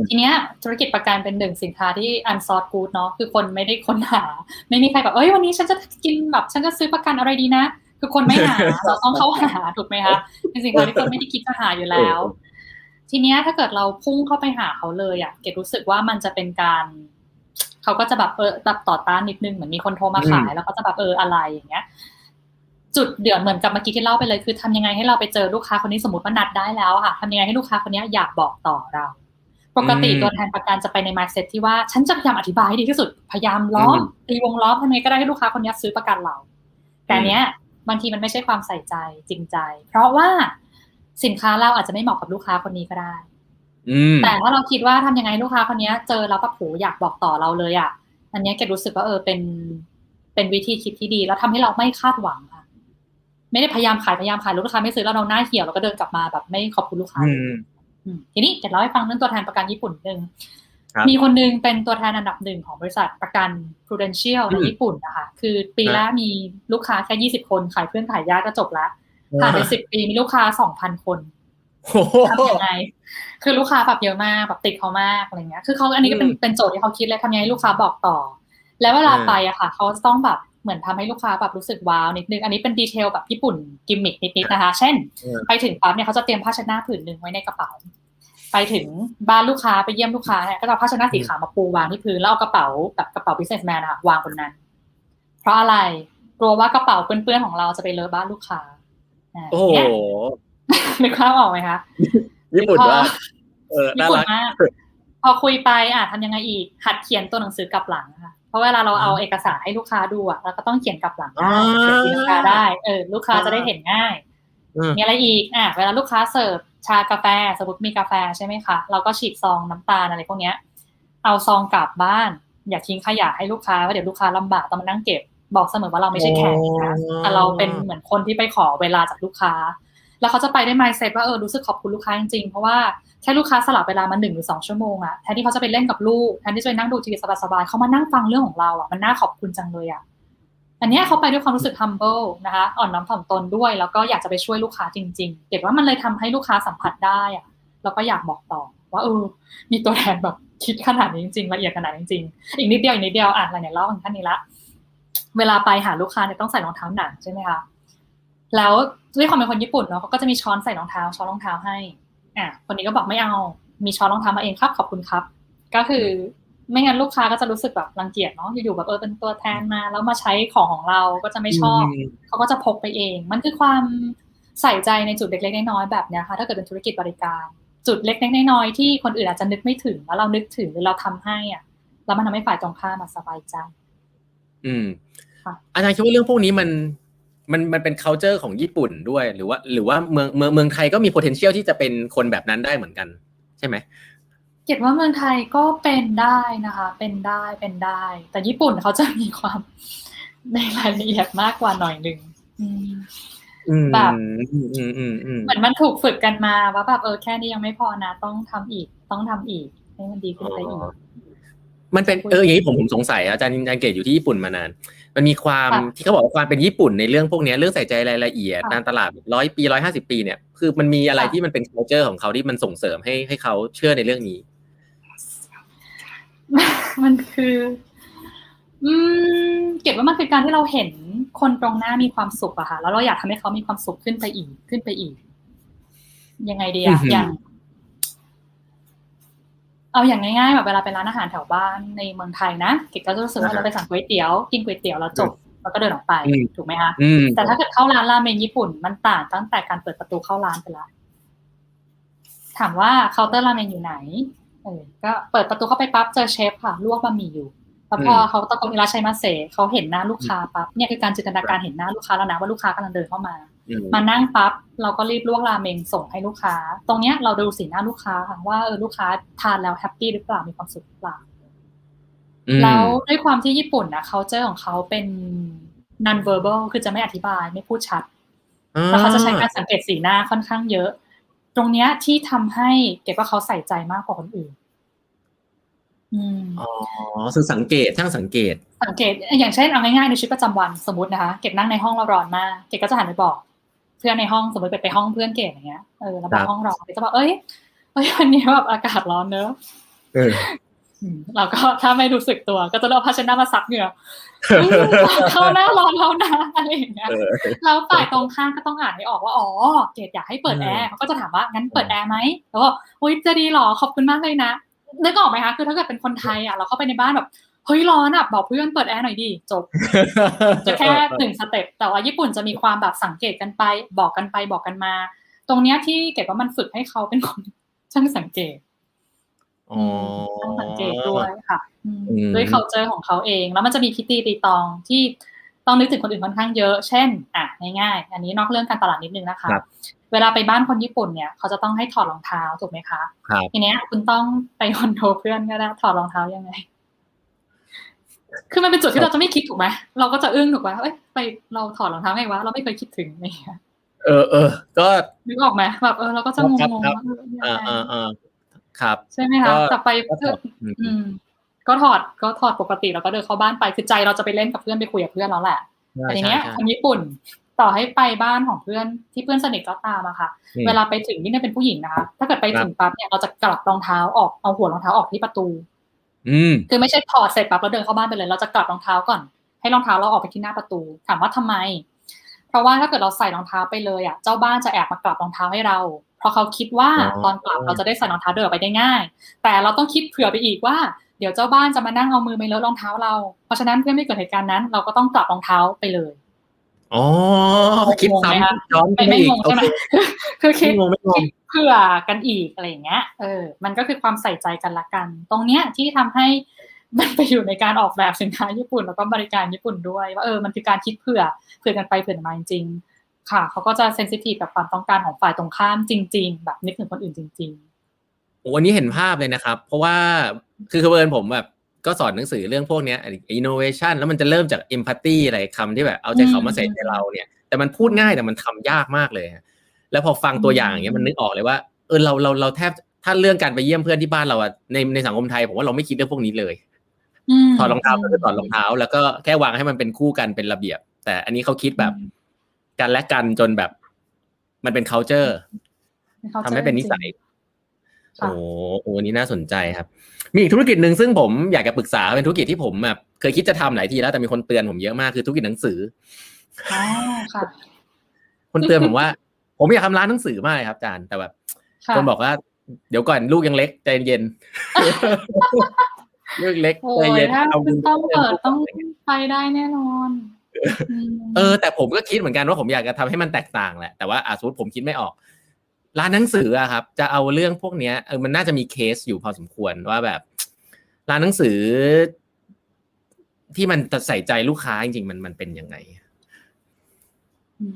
ทีเนี้ยธุรกิจประกันเป็นหนึ่งสินค้าที่อันซอร์กูดเนาะคือคนไม่ได้ค้นหา ไม่มีใครแบบเอ้ยวันนี้ฉันจะกินแบบฉันจะซื้อประกันอะไรดีนะ คือคนไม่หาเราต้องเข้าหาถูกไหมคะเป็นสิ่งที่คนไม่ได้คิดจะหาอยู่แล้ว ทีเนี้ยถ้าเกิดเราพุ่งเข้าไปหาเขาเลยอะเกดรู้สึกว่ามันจะเป็นการเขาก็จะแบบเออแบบต่อต้านนิดนึงเหมือนมีคนโทรมาขายแล้วก็จะแบบเอออะไรอย่างเงี้ย จุดเดือดเหมือนกับเมื่อกี้ที่เล่าไปเลยคือทำยังไงให้เราไปเจอลูกค้าคนนี้สมมติว่านัดได้แล้วค่ะทำยังไงให้ลูกค้าคนนี้อยากบอกต่อเรา ปกติตัวแทนประกันจะไปใน mindset ที่ว่าฉันจะพยายามอธิบายให้ดีที่สุดพยายามล้อมตีวงล้อมทำยังไงก็ได้ให้ลูกค้าคนนี้ซื้อประกันเรา แต่เนี้ยบางทีมันไม่ใช่ความใส่ใจจริงใจ เพราะว่า สินค้าเราอาจจะไม่เหมาะกับลูกค้าคนนี้ก็ได้แต่ถ้าเราคิดว่าทำยังไงลูกค้าคนนี้เจอแล้วปะโผอยากบอกต่อเราเลยอะอันนี้แกรู้สึกว่าเออเป็นเป็นวิธีคิดที่ดี แล้วทำให้เราไม่คาดหวังค่ะ ไม่ได้พยายามขายพยายามขายลูกค้าไม่ซื้อแล้วเราหน้าเหี่ยวเราก็เดินกลับมาแบบไม่ขอบคุณลูกค้าทีนี้เดี๋ยวเล่าให้ฟังเรื่องตัวแทนประกันญี่ปุ่นหนึ่งมีคนนึงเป็นตัวแทนอันดับหนึ่งของบริษัทประกัน prudential ในญี่ปุ่นนะคะ คือปีแรกมีลูกค้าแค่ยี่สิบคนขายเพื่อนขายญาติก็จบละ ผ่านไปสิบปีมีลูกค้าสองพันคนทำยังไงคือลูกค้าแบบเยอะมากแบบติดเขามากอะไรเงี้ย คือเขาอันนี้ก็เป็นเป็นโจทย์ที่เขาคิดเลยทำยังไงให้ลูกค้าบอกต่อ แล้วเวลาไปอะค่ะเขาต้องแบบเหมือนทำให้ลูกค้าแบบรู้สึกว้าวนิดนึง อันนี้เป็นดีเทลแบบญี่ปุ่นกิมมิคนิดๆนะคะ เช่น ไปถึงปั๊บเนี่ยเขาจะเตรียมผ้าเช็ดหน้าผืนหนึ่งไว้ในกระเป๋า ไปถึงบ้านลูกค้าไปเยี่ยมลูกค้าเนี่ยก็จะผ้าเช็ดหน้าสีขาวมาปูวางที่พื้นแล้วเอากระเป๋าแบบกระเป๋า businessman อะวางบนนั้น เพราะอะไรกลัวว่ากระเป๋าเปื้อนๆของเราจะไปเลอะบ้านลูกค้า โอ้โหนึกภาพออกไหมคะญี่ปุ่นว่าเออญี่ปุ่นมากพอคุยไปอะทำยังไงอีก หัดเขียนตัวหนังสือกลับหลังค่ะเพราะเวลาเราเอาเอกสารให้ลูกค้าดูอะเราก็ต้องเขียนกลับหลังได้เขียนตีลังกาได้เออลูกค้าจะได้เห็นง่ายมีอะไรอีกอะเวลาลูกค้าเสิร์ฟชากาแฟสมมติมีกาแฟใช่ไหมคะเราก็ฉีกซองน้ำตาลอะไรพวกเนี้ย เอาซองกลับบ้าน อย่าทิ้งขยะให้ลูกค้าว่าเดี๋ยวลูกค้าลำบากต้องมานั่งเก็บ บอกเสมอว่าเราไม่ใช่แขกนะแต่เราเป็นเหมือนคนที่ไปขอเวลาจากลูกค้า แล้วเขาจะไปได้ไมเซ็ตว่าเออรู้สึกขอบคุณลูกค้าจริงๆ เพราะว่าแค่ลูกค้าสลับเวลามาหนึ่งหรือสองชั่วโมงอะแทนที่เขาจะไปเล่นกับลูกแทนที่จะไปนั่งดูทีวีสบายๆเขามานั่งฟังเรื่องของเราอะมันน่าขอบคุณจังเลยอะอันนี้เขาไปด้วยความรู้สึก humble นะคะอ่อนน้อมถ่อมตนด้วย แล้วก็อยากจะไปช่วยลูกค้าจริง ๆ เก็บว่ามันเลยทำให้ลูกค้าสัมผัสได้อะแล้วก็อยากบอกต่อ ว่าเออมีตัวแทนแบบคิดขนาดนี้จริงๆละเอียดขนาดนี้จริงๆอีกนิดเดียวอีกนิดเดียวอะอะไรเนี่ยเล่าถึงท่านนี้ละ เวลาไปหาลูกค้าเนี่ยต้องใส่รองเท้าหนังใช่ไหมคะแล้วด้วยความเป็นคนญี่ปุ่นเนาะเขาก็จะมีช้อนใส่รองเท้า ช้อนรองเท้าให้อะคนนี้ก็บอกไม่เอา มีช้อนรองเท้ามาเองครับขอบคุณครับ ก็คือไม่งั้นลูกค้าก็จะรู้สึกแบบรังเกียจเนาะอยู่ๆแบบเออเป็นตัวแทนมา แล้วมาใช้ของของเราก็จะไม่ชอบ เขาก็จะพกไปเอง มันคือความใส่ใจในจุดเล็กๆน้อยๆแบบเนี้ยค่ะถ้าเกิดเป็นธุรกิจบริการ จุดเล็กๆน้อยๆที่คนอื่นอาจจะนึกไม่ถึงแล้วเรานึกถึงหรือเราทำให้อะแล้วมันทำให้ฝ่ายตรงข้ามมาสบายใจ อืมอาจารย์คิดว่าเรื่องพวกนี้มันมันมันเป็น culture ของญี่ปุ่นด้วย หรือว่า หรือว่าเมืองเมืองเมืองไทยก็มี potential ที่จะเป็นคนแบบนั้นได้เหมือนกัน ใช่ไหมเกตว่าเมืองไทยก็เป็นได้นะคะ เป็นได้เป็นได้ แต่ญี่ปุ่นเขาจะมีความในรายละเอียดมากกว่าหน่อยหนึ่งแบบเหมือนมันถูกฝึกกันมาว่าแบบเออแค่นี้ยังไม่พอนะ ต้องทำอีก ต้องทำอีก ให้มันดีขึ้นไปอีก มันเป็นเอออย่างนี้ผมผมสงสัยอาจารย์อาจารย์เกตอยู่ที่ญี่ปุ่นมานาน มันมีความที่เขาบอกว่าความเป็นญี่ปุ่นในเรื่องพวกนี้เรื่องใส่ใจรายละเอียดการตลาดร้อยปีร้อยห้าสิบปีเนี่ยคือมันมีอะไรที่มันเป็น culture ของเขาที่มันส่งเสริมให้ให้เขาเชื่อในเรื่องนี้ มันคือ อืม เก็บว่ามันคือการที่เราเห็นคนตรงหน้ามีความสุขอะค่ะแล้วเราอยากทำให้เขามีความสุขขึ้นไปอีกขึ้นไปอีก ยังไงดีอะอย่าง เอาอย่างง่ายๆแบบเวลาไปร้านอาหารแถวบ้านในเมืองไทยนะเก๋ก็จะรู้สึกว่าเราไปสั่งก๋วยเตี๋ยวกินก๋วยเตี๋ยวแล้วจบแล้วก็เดินออกไปถูกไหมคะแต่ถ้าเกิดเข้าร้านราเมงญี่ปุ่นมันต่างตั้งแต่การเปิดประตูเข้าร้านไปละถามว่าเคาน์เตอร์ราเมงอยู่ไหนเออก็เปิดประตูเข้าไปปั๊บเจอเชฟค่ะลวกบะหมี่อยู่แล้วพอเขาตะโกนいらっしゃいませ เขาเห็นหน้าลูกค้าปั๊บเนี่ยคือการจินตนาการเห็นหน้าลูกค้าแล้วนะว่าลูกค้ากำลังเดินเข้ามา มานั่งปั๊บเราก็รีบลวกราเมงส่งให้ลูกค้า ตรงเนี้ยเราดูสีหน้าลูกค้าค่ะว่าเออลูกค้าทานแล้ว happy หรือเปล่ามีความสุขหรือเปล่าแล้วด้วยความที่ญี่ปุ่นนะเขาเจอของเขาเป็น non verbal คือจะไม่อธิบายไม่พูดชัดแล้วเขาจะใช้การสังเกตสีหน้าค่อนข้างเยอะ ตรงเนี้ยที่ทำให้เก็บว่าเขาใส่ใจมากกว่าคนอื่นอ๋อคือสังเกตช่างสังเกต สังเกต อย่างเช่นเอาง่ายๆในชีวิตประจำวันสมมตินะคะ เก็บนั่งในห้องเราร้อนมาก เก็บก็จะหันไปบอก เพื่อนในห้องสมมติไปไปห้องเพื่อนเก๋อย่างเงี้ยเออแล้วบอกห้องร้อนจะบอกเอ้ยเอ้ยวันนี้แบบอากาศร้อนเนอะเราก็ถ้าไม่รู้สึกตัว ก็จะเอาผ้าเช็ดหน้ามาซับเหงื่อเข้าหน้าร้อนแล้วนะอะไรอย่างเงี้ยแล้วฝ่ายตรงข้ามก็ต้องอ่านให้ออกว่าอ๋อเกดอยากให้เปิดแอร์เขาก็จะถามว่างั้นเปิดแอร์ไหมแล้วก็อุ้ยจะดีหรอขอบคุณมากเลยนะนึกออกไหมคะคือถ้าเกิดเป็นคนไทยอะเราเข้าไปในบ้านแบบ เฮ้ยร้อนอะบอกเพื่อนเปิดแอร์หน่อยดิจบ จะแค่หนึ่งสเต็ปแต่ว่าญี่ปุ่นจะมีความแบบสังเกตกันไป บอกกันไปบอกกันมา ตรงเนี้ยที่เกดว่ามันฝึกให้เขาเป็นคนช่างสังเกตช่างสังเกตด้วยค่ะด้วยเขาเจอของเขาเอง แล้วมันจะมีพิธีตีตองที่ต้องนึกถึงคนอื่นค่อนข้างเยอะ เช่น อะง่ายๆ อันนี้นอกเรื่องการตลาดนิดนึงนะคะ เวลาไปบ้านคนญี่ปุ่นเนี่ย เขาจะต้องให้ถอดรองเท้าถูกไหมคะ ทีเนี้ยคุณต้องไปคอนโดเพื่อนก็ได้ถอดรองเท้ายังไง คือมันเป็นจุดที่เราจะไม่คิดถูกไหมเราก็จะอึ้งถูกไหมเอ้ยไปเราถอดรองเท้าไงวะเราไม่เคยคิดถึงเนี่ยเออเออก็นึกออกไหมแบบเออเราก็จะงงงอ่าอ่าอ่าครับ ใช่ไหมคะแต่ไปเพื่ออืมก็ถอดก็ถอดปกติแล้วก็เดินเข้าบ้านไปคือใจเราจะไปเล่นกับเพื่อนไปคุยกับเพื่อนแล้วแหละแต่ทีเนี้ยคนญี่ปุ่นต่อให้ไปบ้านของเพื่อนที่เพื่อนสนิทก็ตามอะค่ะ เวลาไปถึงนี่เนี่ยเป็นผู้หญิงนะคะ ถ้าเกิดไปถึงปั๊บเนี่ยเราจะกลับรองเท้าออกเอาหัวรองเท้าออกที่ประตูอืม คือไม่ใช่ถอดเสร็จปั๊บแล้วเดินเข้าบ้านไปเลย เราจะกลับรองเท้าก่อน ให้รองเท้าเราออกไปที่หน้าประตู ถามว่าทำไม เพราะว่าถ้าเกิดเราใส่รองเท้าไปเลยอะ เจ้าบ้านจะแอบมากลับรองเท้าให้เรา เพราะเขาคิดว่าตอนกลับเราจะได้ใส่รองเท้าเดินไปได้ง่าย แต่เราต้องคิดเผื่อไปอีกว่าเดี๋ยวเจ้าบ้านจะมานั่งเอามือไปเลอะรองเท้าเรา เพราะฉะนั้นเพื่อไม่เกิดเหตุการณ์นั้น เราก็ต้องกลับรองเท้าไปเลย อ๋อคิดซ้ำย้อนไปไม่งงใช่ไหมคือคิดคิดเผื่อกันอีกอะไรอย่างเงี้ยเออมันก็คือความใส่ใจกันละกัน ตรงเนี้ยที่ทำให้มันไปอยู่ในการออกแบบสินค้าญี่ปุ่นแล้วก็บริการญี่ปุ่นด้วยว่าเออมันคือการคิดเผื่อเผื่อกันไปเผื่อมาจริงค่ะเขาก็จะเซนซิทีฟกับความต้องการของฝ่ายตรงข้ามจริง ๆ แบบนึกถึงคนอื่นจริงโอ้อันนี้เห็นภาพเลยนะครับ เพราะว่าคือคือเอิญผมแบบ ก็สอนหนังสือเรื่องพวกเนี้ย innovation แล้วมันจะเริ่มจาก empathy อะไรคำที่แบบเอาใจเขามาใส่ใจเราเนี่ย แต่มันพูดง่ายแต่มันทำยากมากเลยฮะแล้วพอฟังตัวอย่างอย่างเงี้ยมันนึกออกเลยว่าเออเราเราเราแทบถ้าเรื่องการไปเยี่ยมเพื่อนที่บ้านเราอะในในสังคมไทยผมว่าเราไม่คิดเรื่องพวกนี้เลยๆอืมถอดรองเท้าก็คือถอดรองเท้า แล้วก็แค่วางให้มันเป็นคู่กันเป็นระเบียบ แต่อันนี้เขาคิดแบบกันและกันจนแบบ มันเป็น culture ทำให้เป็นนิสัยค่ะ โอ้โหอันนี้น่าสนใจครับ มีอีกธุรกิจหนึ่งซึ่งผมอยากจะปรึกษาเป็นธุรกิจที่ผมแบบเคยคิดจะทำหลายทีแล้วแต่มีคนเตือนผมเยอะมากคือธุรกิจหนังสืออ๋อค่ะ คนเตือนผมว่า ผมอยากทำร้านหนังสือมากครับอาจารย์แต่แบบค่ะคนบอกว่า เดี๋ยวก่อนลูกยังเล็กใจเย็นลูกเล็กโอ้ใจยเย็นถ้าเอาคุณต้องเปิดต้องไปได้แน่นอนเออแต่ผมก็คิดเหมือนกันว่าผมอยากจะทำให้มันแตกต่างแหละแต่ว่าอาสมมติผมคิดไม่ออก ร้านหนังสืออะครับ จะเอาเรื่องพวกเนี้ยเออมันน่าจะมีเคสอยู่พอสมควรว่าแบบ ร้านหนังสือ ที่มันใส่ใจลูกค้าจริงๆมันมันเป็นยังไงอื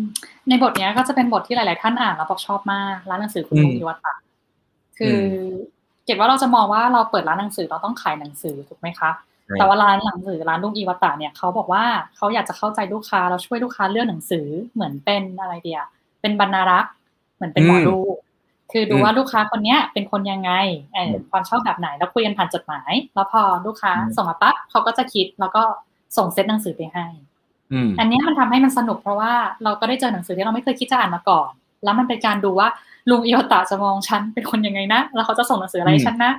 มในบทเนี้ยก็จะเป็นบทที่หลาย ๆ ท่านอ่านแล้วบอกชอบมาก ร้านหนังสือคุณอืมลุงอิวตะคืออเก็บว่าเราจะมองว่าเราเปิดร้านหนังสือเราต้องขายหนังสือถูกไหมคะแต่ว่าร้านหนังสือร้านลุงอีวตะเนี่ยเขาบอกว่าเขาอยากจะเข้าใจลูกค้าเราช่วยลูกค้าเลือกหนังสือเหมือนเป็นอะไรเดียเป็นบรรณารักษ์ เหมือนเป็นหมอดู คือดูอืมว่าลูกค้าคนเนี้ย เป็นคนยังไงเออความชอบแบบไหนแล้วคุยกันผ่านจดหมาย แล้วพอลูกค้าอืมส่งมาปั๊บเขาก็จะคิดแล้วก็ส่งเซตหนังสือไปให้อืมอันเนี้ยมันทำให้มันสนุกเพราะว่าเราก็ได้เจอหนังสือที่เราไม่เคยคิดจะอ่านมาก่อน แล้วมันเป็นการดูว่าลุงอิวตะจะมองฉันเป็นคนยังไงนะแล้วเขาจะส่งหนังสืออะไรให้ฉันนะ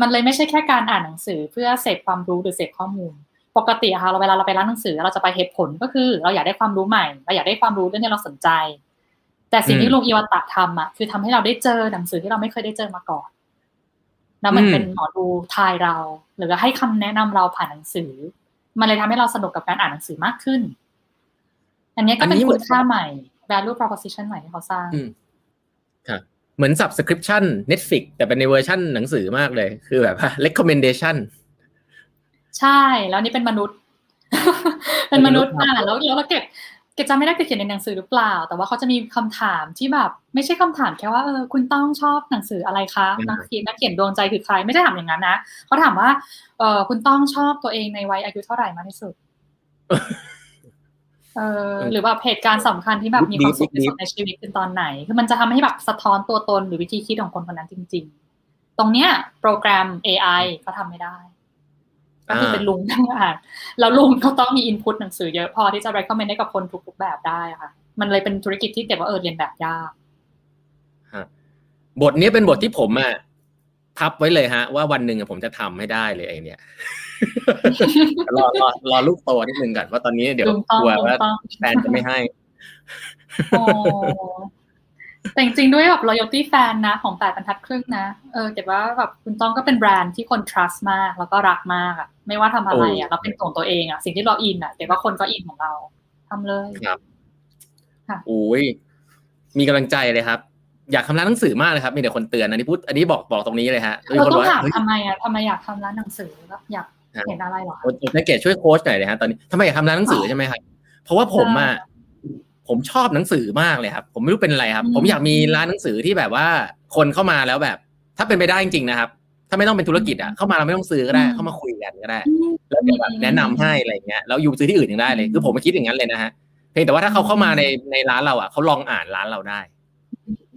มันเลยไม่ใช่แค่การอ่านหนังสือเพื่อเสพความรู้หรือเสพข้อมูล ปกติอะค่ะเราเวลาเราไปร้านหนังสือเราจะไปเหตุผลก็คือ เราอยากได้ความรู้ใหม่ เราอยากได้ความรู้เรื่องที่เราสนใจ แต่สิ่งที่ลุงอิวตะทำอะคือทำให้เราได้เจอหนังสือที่เราไม่เคยได้เจอมาก่อนแล้วมันอืมเป็นหมอดูทายเรา หรือให้คำแนะนำเราผ่านหนังสือ มันเลยทำให้เราสนุกกับการอ่านหนังสือมากขึ้น อันเนี้ยก็เป็นคุณค่าใหม่ value proposition ใหม่ที่เขาสร้างอืมครับเหมือน subscription Netflix แต่เป็นในเวอร์ชั่นหนังสือมากเลย คือแบบว่า recommendation ใช่แล้วนี่เป็นมนุษย์ เป็นมนุษย์อ่านแล้วแล้วเราเก็บ เก็บจำไม่ได้เก็บเขียนในหนังสือหรือเปล่า แต่ว่าเขาจะมีคำถามที่แบบ ไม่ใช่คำถามแค่ว่าเออคุณต้องชอบหนังสืออะไรคะอืมนักเขียนนักเขียนดวงใจคือใคร ไม่ได้ถามอย่างนั้นนะเขาถามว่าเออคุณต้องชอบตัวเองในวัยอายุเท่าไหร่มากที่สุดเออหรือว่าเหตุการณ์สำคัญที่แบบมีความสุขที่สุดในชีวิตคือตอนไหน คือมันจะทำให้แบบสะท้อนตัวตนหรือวิธีคิดของคนคนนั้นจริง ๆ ตรงเนี้ย โปรแกรม AI ก็ทำไม่ได้ ก็คือเป็นลุงทั้งอ่านแล้วลุงก็ต้องมีอินพุตหนังสือเยอะพอที่จะ recommend ให้กับคนทุกๆแบบได้อะค่ะ มันเลยเป็นธุรกิจที่เก็บว่าเออเรียนแบบยากบทนี้เป็นบทที่ผมอะพับไว้เลยฮะ ว่าวันหนึ่งอะผมจะทำให้ได้เลยไอเนี่ยรอรอรอลูกโตนิดนึงก่อนว่าตอนนี้เดี๋ยวลุงต้องกลัวลุงว่าต้องแฟนจะไม่ให้โอ้ แต่จริงๆด้วยแบบ loyalty fan นะ ของแปดบรรทัดครึ่งนะ เออเก็บว่าแบบคุณต้องก็เป็นแบรนด์ที่คน trust มาก แล้วก็รักมากอะไม่ว่าทำอะไรอะโอ้เราเป็นของตัวเองอะสิ่งที่เราอินอะเก็บว่าคนก็อินของเราทำเลยครับค่ะโอ้ยมีกำลังใจเลยครับ อยากทำร้านหนังสือมากเลยครับมีแต่คนเตือนอันนี้พูดอันนี้บอกบอกตรงนี้เลยฮะมีเราคนต้องว่าถามเฮ้ยทำไมอะทำไมอยากทำร้านหนังสือแบบอยากเห็นอะไรเหรอโอ้ยแม่เกดช่วยโค้ชหน่อยเลยฮะตอนนี้ทำไมอยากทำร้านหนังสือใช่ไหมครับเพราะว่าผมอะ ผมชอบหนังสือมากเลยครับ ผมไม่รู้เป็นอะไรครับอืมผมอยากมีร้านหนังสือที่แบบว่าคนเข้ามาแล้วแบบ ถ้าเป็นไปได้จริงๆนะครับ ถ้าไม่ต้องเป็นธุรกิจอะเข้ามาเราไม่ต้องซื้อก็ได้ เข้ามาคุยกันก็ได้ แล้วเดี๋ยวแบบแนะนำให้อะไรเงี้ยแล้วอยู่ซื้อที่อื่นยังได้เลยคือผมมาคิดอย่างนั้นเลยนะฮะเพียงแต่ว่าถ้าเขาเข้ามาในในร้านเราอะเขาลองอ่านร้านเราได้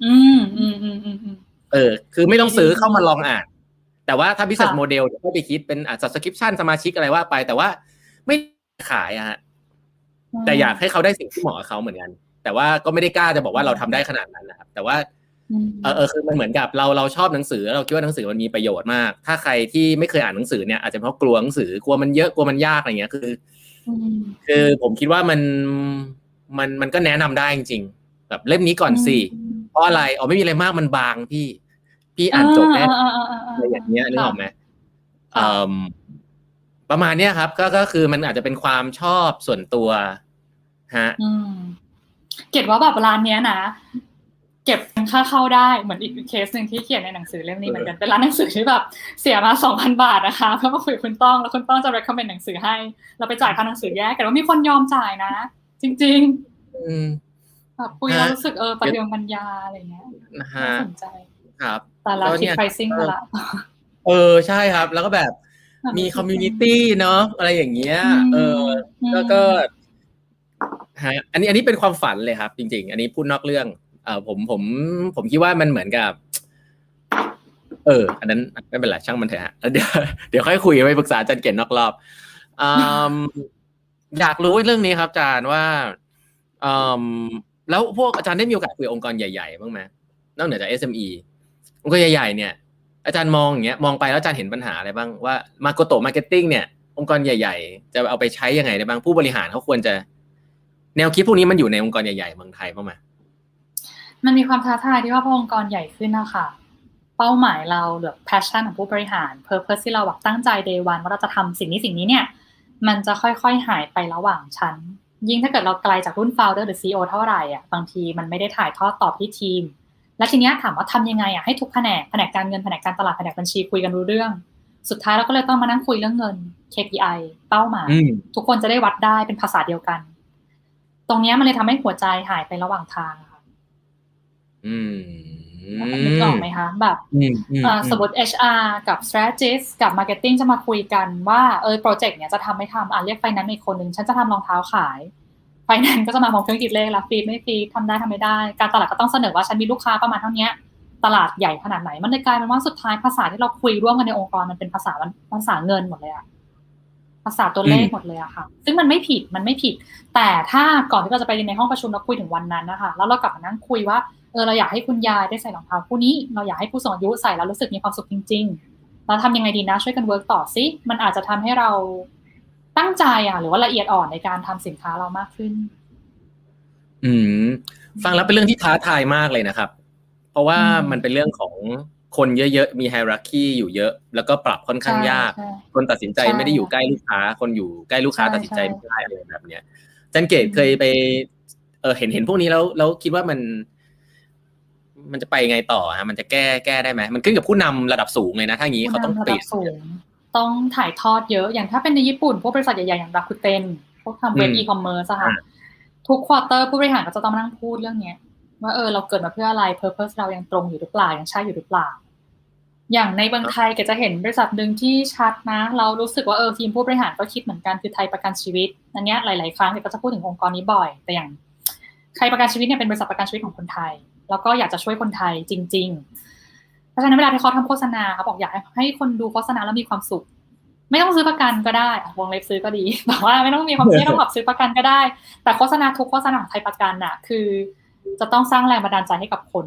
อืมอืมอืมอืมอืมเออ คือไม่ต้องซื้อเข้ามาลองอ่าน แต่ว่าถ้า business ค่ะ model เดี๋ยวก็ไปคิดเป็นอะ subscription สมาชิกอะไรว่าไป แต่ว่าไม่ขายอะฮะ แต่อยากให้เขาได้สิ่งที่เหมาะกับเขาเหมือนกัน แต่ว่าก็ไม่ได้กล้าจะบอกว่าเราทำได้ขนาดนั้นนะครับ แต่ว่ามเออเออคือมันเหมือนกับเราเราชอบหนังสือ เราคิดว่าหนังสือมันมีประโยชน์มาก ถ้าใครที่ไม่เคยอ่านหนังสือเนี่ยอาจจะเพราะกลัวหนังสือกลัวมันเยอะกลัวมันยากอะไรเงี้ยคือมคือผมคิดว่ามันมันมันก็แนะนำได้จริงๆแบบเล่มนี้ก่อนสิเพราะอะไรอ๋อไม่มีอะไรมากมันบางพี่ พี่อ่านจบแน่อ่าอ่าอ่าอะไรอย่างเงี้ยนึกออกไหมค่ะเอิ่ม ประมาณเนี้ยครับ ก็ก็คือมันอาจจะเป็นความชอบส่วนตัวฮะอืมเกดว่าแบบร้านเนี้ยนะเก็บค่าเข้าได้เหมือนอีกเคสหนึ่งที่เขียนในหนังสือเล่มนี้เหมือนกันเป็นร้านหนังสือที่แบบเสียมาสองพันบาทนะคะเพื่อมาคุยกับคุณต้องแล้วคุณต้องจะ recommend หนังสือให้ เราไปจ่ายค่าหนังสือแยกแต่ว่ามีคนยอมจ่ายนะ จริงอืมแบบคุยแล้วรู้สึกเออปฏิบัติปัญญาอะไรเงี้ยนะน่าฮะสนใจครับแต่เราก็คิเนี่ดย pricing มาละเออใช่ครับ แล้วก็แบบ มี community เนาะอะไรอย่างเงี้ย เออก็ก็ฮะอันนี้อันนี้เป็นความฝันเลยครับ จริง ๆ อันนี้พูดนอกเรื่อง เออผมผมผมคิดว่ามันเหมือนกับ เออ อันนั้นไม่เป็นไรช่างมันเถอะฮะเดี๋ยวเดี๋ยวค่อยคุยไปปรึกษาอาจารย์เก่งนอกรอบอืมอยากรู้เรื่องนี้ครับอาจารย์ว่าอืมแล้วพวกอาจารย์ได้มีโอกาสคุยกับองค์กรใหญ่ๆบ้างไหมนอกเหนือจาก SME องค์กรใหญ่ๆเนี่ย อาจารย์มองอย่างเงี้ยมองไปแล้วอาจารย์เห็นปัญหาอะไรบ้างว่าMakoto Marketing เนี่ย องค์กรใหญ่ ๆ จะเอาไปใช้ยังไงได้บ้างผู้บริหารเขาควรจะ แนวคิดพวกนี้มันอยู่ในองค์กรใหญ่ๆเมืองไทยบ้างไหมมันมีความท้าทายที่ว่าพอองค์กรใหญ่ขึ้นนะคะเป้าหมายเราหรือ passion ของผู้บริหาร purpose ที่เราแบบตั้งใจ day one ว่าเราจะทำสิ่งนี้สิ่งนี้เนี่ย มันจะค่อยๆหายไประหว่างชั้น ยิ่งถ้าเกิดเราไกลจากรุ่น founder หรือ CEO เท่าไหร่อะบางทีมันไม่ได้ถ่ายทอดต่อไปที่ทีม และทีเนี้ยถามว่าทำยังไงอะให้ทุกแผนกแผนกการเงินแผนกการตลาดแผนกบัญชีคุยกันรู้เรื่อง สุดท้ายเราก็เลยต้องมานั่งคุยเรื่องเงิน KPI เป้าหมายอืมทุกคนจะได้วัดได้เป็นภาษาเดียวกัน ตรงเนี้ยมันเลยทำให้หัวใจหายไประหว่างทางอะค่ะอืมนึกออกไหมคะแบบอืมอืมเอ่อสมมติ HR กับ strategist กับ marketing จะมาคุยกันว่าเออโปรเจกต์เนี้ยจะทำไม่ทำอะเรียก finance มาอีกคนนึงฉันจะทำรองเท้าขาย finance ก็จะมามองเครื่องคิดเลขแล้วฟีดไม่ฟีดทำได้ทำไม่ได้ การตลาดก็ต้องเสนอว่าฉันมีลูกค้าประมาณเท่านี้ตลาดใหญ่ขนาดไหน มันเลยกลายเป็นว่าสุดท้ายภาษาที่เราคุยร่วมกันในองค์กรมันเป็นภาษาภาษาเงินหมดเลยอะภาษาตัวเลขหมดเลยอะค่ะ ซึ่งมันไม่ผิดมันไม่ผิด แต่ถ้าก่อนที่เราจะไปในห้องประชุมเราคุยถึงวันนั้นนะคะแล้วเรากลับมานั่งคุยว่าเออเราอยากให้คุณยายได้ใส่รองเท้าคู่นี้เราอยากให้ผู้สูงอายุใส่แล้วรู้สึกมีความสุขจริง ๆ เราทำยังไงดีนะช่วยกัน work ต่อซิมันอาจจะทำให้เรา ตั้งใจอะหรือว่าละเอียดอ่อนในการทำสินค้าเรามากขึ้น อืม ฟังแล้วเป็นเรื่องที่ท้าทายมากเลยนะครับ เพราะว่าอืมมันเป็นเรื่องของคนเยอะๆ มีไฮรักีอยู่เยอะ แล้วก็ปรับค่อนข้างยากใช่คนตัดสินใจใช่ไม่ได้อยู่ใกล้ลูกค้า คนอยู่ใกล้ลูกค้าใช่ตัดสินใจใช่ไม่ได้อะไรแบบเนี้ยจันเกตอืมเคยไป เออเห็นเห็นพวกนี้แล้วแล้วคิดว่ามัน มันจะไปไงต่อฮะมันจะแก้แก้ได้ไหมมันขึ้นกับผู้นำระดับสูงเลยนะถ้างี้เขาต้องผู้นำระเปดัลี่ยบนสูง ต้องถ่ายทอดเยอะอย่างถ้าเป็นในญี่ปุ่น พวกบริษัทใหญ่ๆอย่างราคุเตนพวกทำเว็บอืมอีคอมเมิร์ซอะค่ะอ่าทุก quarter ผู้บริหารก็จะต้องมานั่งพูดเรื่องเนี้ยว่าเออเราเกิดมาเพื่ออะไร purpose เรายังตรงอยู่หรือเปล่ายังใช่อยู่หรือเปล่า อย่างในเมืองไทยก็จะเห็นบริษัทหนึ่งที่ชัดนะ เรารู้สึกว่าเออทีมผู้บริหารก็คิดเหมือนกันคือไทยประกันชีวิตอันเนี้ยหลาย ๆ ครั้งเนี่ยก็จะพูดถึงองค์กรนี้บ่อย แต่อย่างไทยประกันชีวิตเนี่ยเป็นบริษัทประกันชีวิตของคนไทย แล้วก็อยากจะช่วยคนไทยจริงๆเพ ราะฉะนั้นเวลาที่เขาทำโฆษณาเขาบอกอยากให้ให้คนดูโฆษณาแล้วมีความสุข ไม่ต้องซื้อประกันก็ได้อะวงเล็บซื้อก็ดีแต่ว่าไม่ต้องมีความไม่ต้องแบบซื้อประกันก็ได้ แต่โฆษณาทุกโฆษณาของไทยประกันน่ะ คือ จะต้องสร้างแรงบันดาลใจให้กับคน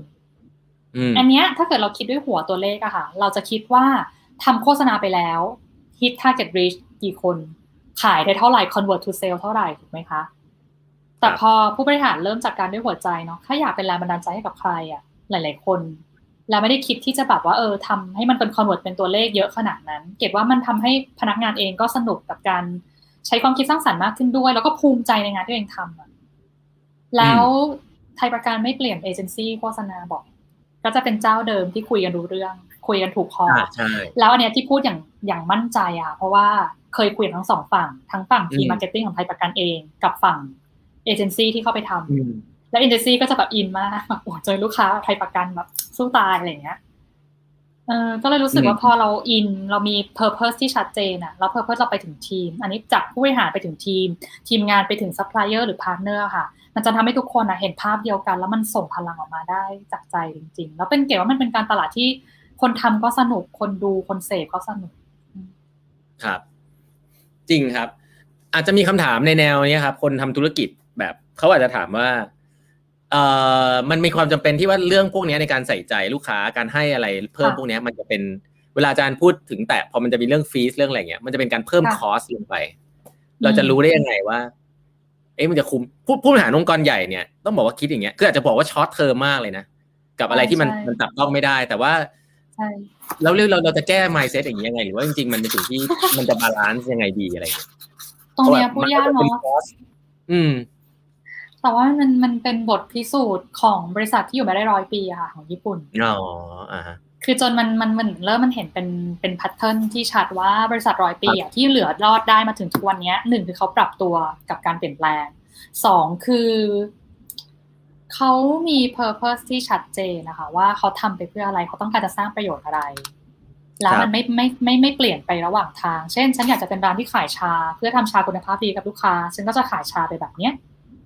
อืมอันเนี้ยถ้าเกิดเราคิดด้วยหัวตัวเลขอะค่ะ เราจะคิดว่าทำโฆษณาไปแล้ว hit target reach กี่คน ขายได้เท่าไหร่ convert to sale เท่าไหร่ถูกไหมคะ แต่พอผู้บริหารเริ่มจากการด้วยหัวใจเนาะถ้าอยากเป็นแรงบันดาลใจให้กับใครอะหลาย ๆ คน แล้วไม่ได้คิดที่จะแบบว่าเออทำให้มันเป็น convert เป็นตัวเลขเยอะขนาดนั้น เกดว่ามันทำให้พนักงานเองก็สนุกกับการใช้ความคิดสร้างสรรค์มากขึ้นด้วย แล้วก็ภูมิใจในงานที่ตัวเองทำอะแล้วไทยประกันไม่เปลี่ยนเอเจนซี่โฆษณาบ่อย ก็จะเป็นเจ้าเดิมที่คุยกันรู้เรื่อง คุยกันถูกคออ่าใช่แล้วอันเนี้ยที่พูดอย่างอย่างมั่นใจอะเพราะว่าเคยคุยกับทั้งสองฝั่ง ทั้งฝั่งทีมอืม marketing ของไทยประกันเอง กับฝั่งเอเจนซี่ที่เข้าไปทำอืม แล้วเอเจนซี่ก็จะแบบอินมากแบบโอ้เจอลูกค้าไทยประกันแบบสู้ตายอะไรเงี้ยเออก็เลยรู้สึกว่าพอเราอินเรามี purpose ที่ชัดเจนอะแล้ว purpose เราไปถึงทีม อันนี้จากผู้บริหารไปถึงทีม ทีมงานไปถึงซัพพลายเออร์หรือ partner ค่ะ มันจะทำให้ทุกคนอะเห็นภาพเดียวกัน แล้วมันส่งพลังออกมาได้จากใจจริง ๆ แล้วเป็นเกดว่ามันเป็นการตลาดที่คนทำก็สนุกคนดูคนเสพก็สนุก ครับ จริงครับ อาจจะมีคำถามในแนวนี้ครับ คนทำธุรกิจแบบเขาอาจจะถามว่า เอ่อมันมีความจำเป็นที่ว่าเรื่องพวกเนี้ยในการใส่ใจลูกค้าการให้อะไรเพิ่มค่ะพวกเนี้ยมันจะเป็นเวลาอาจารย์พูดถึงแต่พอมันจะมีเรื่องฟีสเรื่องอะไรเงี้ยมันจะเป็นการเพิ่มค่ะคอสลงไป เราจะรู้ได้ยังไงว่า เอ๊ะมันจะคุ้มผู้ผู้บริหารองค์กรใหญ่เนี่ยต้องบอกว่าคิดอย่างเงี้ยคืออาจจะบอกว่าช็อตเทอมมากเลยนะกับอะไรที่มันใช่มันจับต้องไม่ได้ แต่ว่าใช่แล้วเรื่องเราเราจะแก้ mindset อย่างนี้ยังไง หรือว่าจริงๆ มันเป็นสิ่งที่มันจะ balance ยังไงดีอะไรอย่างเงี้ยตรงเนี้ยพูดยากพระว่มัเนาะก็จะป็ cost อืม แต่ว่ามันมันเป็นบทพิสูจน์ของบริษัทที่อยู่มาได้ร้อยปีอะค่ะ ของญี่ปุ่น อ๋ออ่าฮะคือจนมันมันมันเริ่มมันเห็นเป็นเป็น pattern ที่ชัดว่าบริษัทร้อยปีอะที่เหลือรอดได้มาถึงทุกวันเนี้ยหนึ่งคือเขาปรับตัวกับการเปลี่ยนแปลงสองคือเขามี purpose ที่ชัดเจนนะคะ ว่าเขาทำไปเพื่ออะไรเขาต้องการจะสร้างประโยชน์อะไร แล้วมันไม่ไม่ไม่ไม่เปลี่ยนไประหว่างทาง เช่น ฉันอยากจะเป็นร้านที่ขายชา เพื่อทำชาคุณภาพดีกับลูกค้าฉันก็จะขายชาไปแบบเนี้ย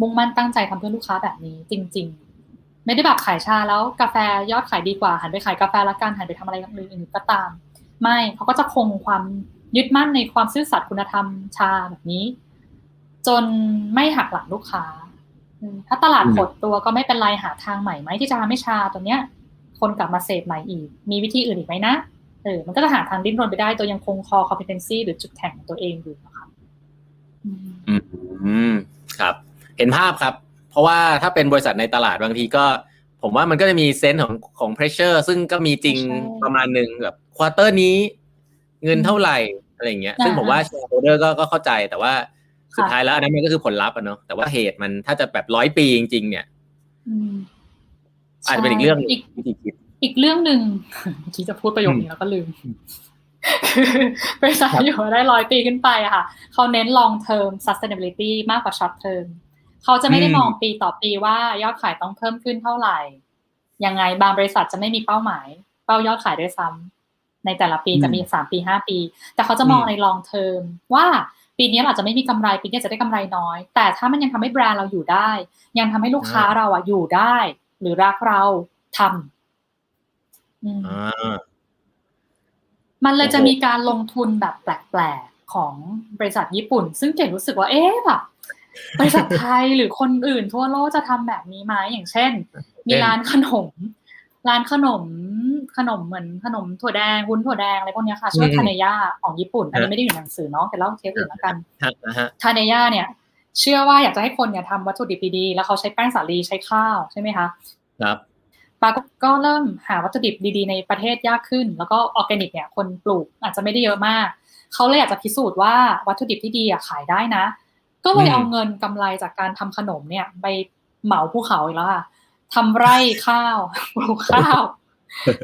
มุ่งมั่นตั้งใจทำเพื่อลูกค้าแบบนี้ จริง ๆ ไม่ได้แบบขายชาแล้วกาแฟยอดขายดีกว่าหันไปขายกาแฟละกันหันไปทำอะไรอื่นก็ตาม ไม่เขาก็จะคงความยึดมั่นในความซื่อสัตย์คุณธรรมชาแบบนี้ จนไม่หักหลังลูกค้า ถ้าตลาดหดตัวก็ไม่เป็นไรหาทางใหม่ไหมที่จะทำให้ชาตัวเนี้ย คนกลับมาเสพใหม่อีก มีวิธีอื่นอีกไหมนะเออมันก็จะหาทางดิ้นรนไปได้ตัวยังคงคอ competency หรือจุดแข็งของตัวเองอยู่นะคะอืมครับ เห็นภาพครับ เพราะว่าถ้าเป็นบริษัทในตลาดบางทีก็ ผมว่ามันก็จะมีเซนส์ของของ pressure ซึ่งก็มีจริงประมาณหนึ่งแบบควอเตอร์นี้ เงินเท่าไหร่อะไรเงี้ย ซึ่งผมว่า shareholder ก็ก็เข้าใจแต่ว่าสุดท้ายแล้วอันนั้นมันก็คือผลลัพธ์อะเนาะแต่ว่าเหตุมันถ้าจะแบบร้อยปีจริง ๆ เนี่ยอาจจะเป็นอีกเรื่องวิธีคิดอีกเรื่องหนึ่งที่จะพูดประโยคนี้แล้วก็ลืมคือบริษัทอยู่ได้ร้อยปีขึ้นไปอะค่ะ เขาเน้น long term sustainability มากกว่า short term เขาจะไม่ได้มองปีต่อปีว่ายอดขายต้องเพิ่มขึ้นเท่าไหร่ ยังไงบางบริษัทจะไม่มีเป้าหมาย เป้ายอดขายด้วยซ้ำในแต่ละปีจะมีสามปีห้าปี แต่เขาจะมองใน long term ว่าปีนี้อาจจะไม่มีกำไรปีนี้จะได้กำไรน้อย แต่ถ้ามันยังทำให้แบรนด์เราอยู่ได้ ยังทำให้ลูกค้าเราอะอยู่ได้ หรือรักเราทำมันเลยจะมีการลงทุนแบบแปลกๆของบริษัทญี่ปุ่น ซึ่งเก่งรู้สึกว่าเอ๊ะแบบ บริษัทไทยหรือคนอื่นทั่วโลกจะทำแบบนี้ไหมอย่างเช่น มีร้านขนม ร้านขนมขนมเหมือนขนมถั่วแดงวุ้นถั่วแดงอะไรพวกนี้ค่ะชื่อทาเนย่าของญี่ปุ่น อันนี้ไม่ได้อยู่ในหนังสือเนาะแต่เล่าเคสอื่นแล้วกันทาเนย่าเนี่ย เชื่อว่าอยากจะให้คนเนี่ยทำวัตถุดิบดีๆแล้วเขาใช้แป้งสาลีใช้ข้าวใช่ไหมคะครับปาก็เริ่มหาวัตถุดิบดีๆ ในประเทศยากขึ้น แล้วก็ออร์แกนิกเนี่ยคนปลูกอาจจะไม่ได้เยอะมาก เขาเลยอยากจะพิสูจน์ว่าวัตถุดิบที่ดีอะขายได้นะ ก็เลยเอาเงินกำไรจากการทำขนมเนี่ย ไปเหมาภูเขาอีกแล้วค่ะทำไร่ข้าวปลูกข้าว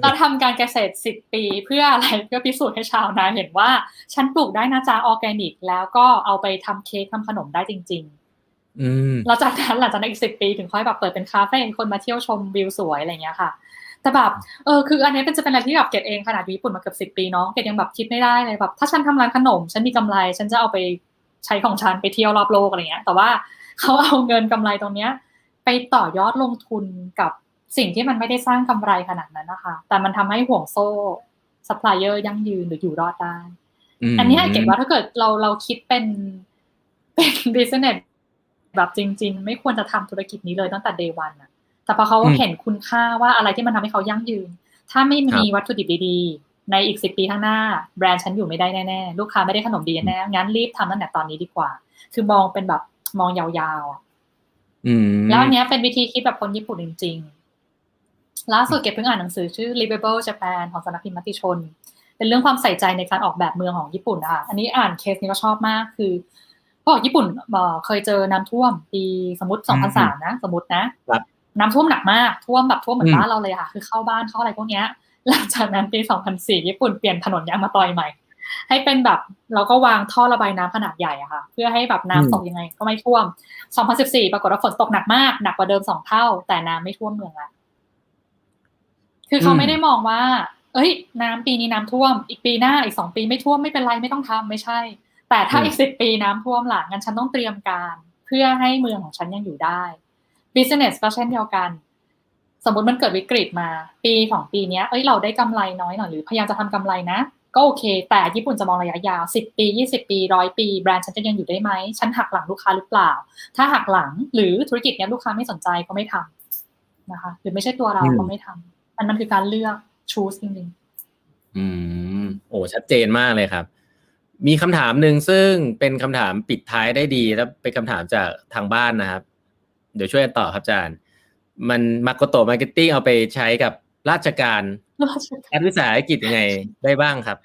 เราทำการเกษตรสิบปีเพื่ออะไรเพื่อพิสูจน์ให้ชาวนาเห็นว่า ฉันปลูกได้นะจ๊ะออร์แกนิก แล้วก็เอาไปทำเค้กทำขนมได้จริงๆเราจากนั้นหลังจากนั้นอีกสิบปีถึงค่อยแบบเปิดเป็นคาเฟ่คนมาเที่ยวชมวิวสวยอะไรเงี้ยค่ะ แต่แบบเออคือ อันนี้เป็นจะเป็นอะไรที่แบบเกดเองขนาดญี่ปุ่นมาเกือบสิบปีเนาะเกดยังแบบคิดไม่ได้เลยแบบถ้าฉันทำร้านขนม ฉันมีกำไร ฉันจะเอาไป ใช้ของฉันไปเที่ยวรอบโลกอะไรเงี้ย แต่ว่าเขาเอาเงินกำไรตรงเนี้ย ไปต่อยอดลงทุนกับสิ่งที่มันไม่ได้สร้างกำไรขนาดนั้นนะคะ แต่มันทำให้ห่วงโซ่ซัพพลายเออร์ยั่งยืนหรืออยู่รอดได้ อันนี้เกดว่าถ้าเกิดเราเราคิดเป็นเป็น business แบบจริง ๆ ไม่ควรจะทำธุรกิจนี้เลยตั้งแต่ day one อะแต่พอเขาเห็นคุณค่าว่าอะไรที่มันทำให้เขายั่งยืน ถ้าไม่มีวัตถุดิบดีๆ ในอีกสิบปีข้างหน้า แบรนด์ฉันอยู่ไม่ได้แน่ๆลูกค้าไม่ได้ขนมดีแน่งั้นรีบทำตั้งแต่ตอนนี้ดีกว่า คือมองเป็นแบบมองยาวๆแล้วอันนี้เป็นวิธีคิดแบบคนญี่ปุ่นจริง ๆ ล่าสุดเก็บเพิ่งอ่านหนังสือชื่อ Livable Japan ของสำนักพิมพ์มติชน เป็นเรื่องความใส่ใจในการออกแบบเมืองของญี่ปุ่นนะคะอันนี้อ่านเคสนี้ก็ชอบมากคือพอกญี่ปุ่นเคยเจอน้ำท่วมปีสมมติ2003นะ สมมตินะน้ำท่วมหนักมากท่วมแบบท่วมเหมือนบ้านเราเลยค่ะ คือเข้าบ้านเข้าอะไรพวกเนี้ย หลังจากนั้นปี 2004 ญี่ปุ่นเปลี่ยนถนนยางมาตอยใหม่ ให้เป็นแบบเราก็วางท่อระบายน้ำขนาดใหญ่อะค่ะ เพื่อให้แบบน้ำตกยังไงก็ไม่ท่วม 2014 ปรากฏว่าฝนตกหนักมาก หนักกว่าเดิมสองเท่า แต่น้ำไม่ท่วมเมืองละคือเขาไม่ได้มองว่า เอ้ย น้ำปีนี้น้ำท่วม อีกปีหน้าอีกสองปีไม่ท่วมไม่เป็นไรไม่ต้องทำไม่ใช่ แต่ถ้าอีกสิบปีน้ำท่วมหลังงั้นฉันต้องเตรียมการ เพื่อให้เมืองของฉันยังอยู่ได้ business ก็เช่นเดียวกัน สมมติมันเกิดวิกฤตมา ปีสองปีนี้เอ้ยเราได้กำไรน้อยหน่อยหรือพยายามจะทำกำไรนะ ก็โอเค แต่ญี่ปุ่นจะมองระยะยาวสิบปียี่สิบปีร้อยปี แบรนด์ฉันจะยังอยู่ได้ไหมฉันหักหลังลูกค้าหรือเปล่า ถ้าหักหลังหรือธุรกิจนี้ลูกค้าไม่สนใจก็ไม่ทำนะคะ หรือไม่ใช่ตัวเราก็ไม่ทำมันมันคือการเลือก choose จริงๆอืมโอ้ชัดเจนมากเลยครับ มีคำถามหนึ่งซึ่งเป็นคำถามปิดท้ายได้ดีแล้วเป็นคำถามจากทางบ้านนะครับ เดี๋ยวช่วยตอบครับอาจารย์ มัน Makoto Marketing เอาไปใช้กับราชการรัฐวิสาหกิจยังไงได้บ้างครับ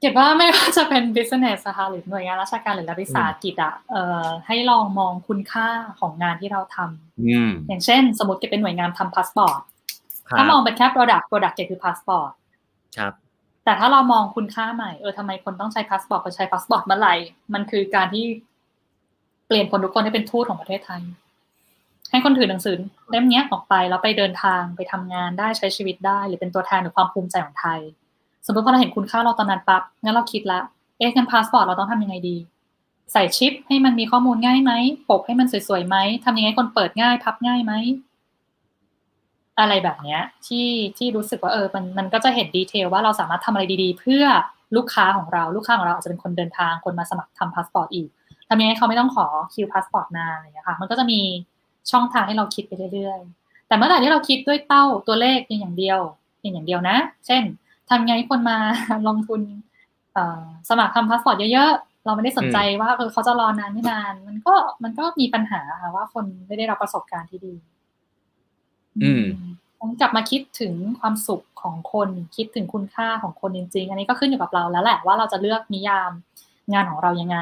เก็บว่าไม่ว่าจะเป็น business นะคะหรือหน่วยงานราชการหรือรัฐวิสาหกิจอะเอ่อให้ลองมองคุณค่าของงานที่เราทำอย่างเช่น สมมติจะเป็นหน่วยงานทำพาสปอร์ตถ้ามองเป็นแค่ product product เกคือ passport ครับแต่ถ้าเรามองคุณค่าใหม่เออทำไมคนต้องใช้ passport คนใช้ passport เมื่อไหร่มันคือการที่เปลี่ยนคนทุกคนให้เป็นทูตของประเทศไทย ให้คนถือหนังสือเล่มนี้ออกไปแล้วไปเดินทางไปทำงานได้ใช้ชีวิตได้ หรือเป็นตัวแทนหรือความภูมิใจของไทย สมมติพอเราเห็นคุณค่าเราตอนนั้นปั๊บงั้นเราคิดละเอ๊ะงั้นพาสปอร์ตเราต้องทำยังไงดี ใส่ชิปให้มันมีข้อมูลง่ายไหมปกให้มันสวยๆไหมทำยังไงคนเปิดง่าย พับง่ายไหมอะไรแบบเนี้ยที่ที่รู้สึกว่าเออมันมันก็จะเห็น detail ว่าเราสามารถทำอะไรดีๆ เพื่อลูกค้าของเราลูกค้าของเราอาจจะเป็นคนเดินทางคนมาสมัครทำพาสปอร์ตอีกทำยังไงเขาไม่ต้องขอคิวพาสปอร์ตนานอะไรอย่างเงี้ยค่ะมันก็จะมี ช่องทางให้เราคิดไปเรื่อยๆ แต่เมื่อไหร่ที่เราคิดด้วยเป้าตัวเลขเพียงอย่างเดียวเพียงอย่างเดียวนะ เช่นทำไงคนมาลงทุนสมัครทำพาสปอร์ตเยอะๆ เราไม่ได้สนใจว่าเออเขาจะรอนานไม่นาน มันก็มันก็มีปัญหาค่ะว่าคนไม่ได้รับประสบการณ์ที่ดี อืมต้องกลับมาคิดถึงความสุขของคนคิดถึงคุณค่าของคนจริง ๆ อันนี้ก็ขึ้นอยู่กับเราแล้วแหละว่าเราจะเลือกนิยามงานของเรายังไง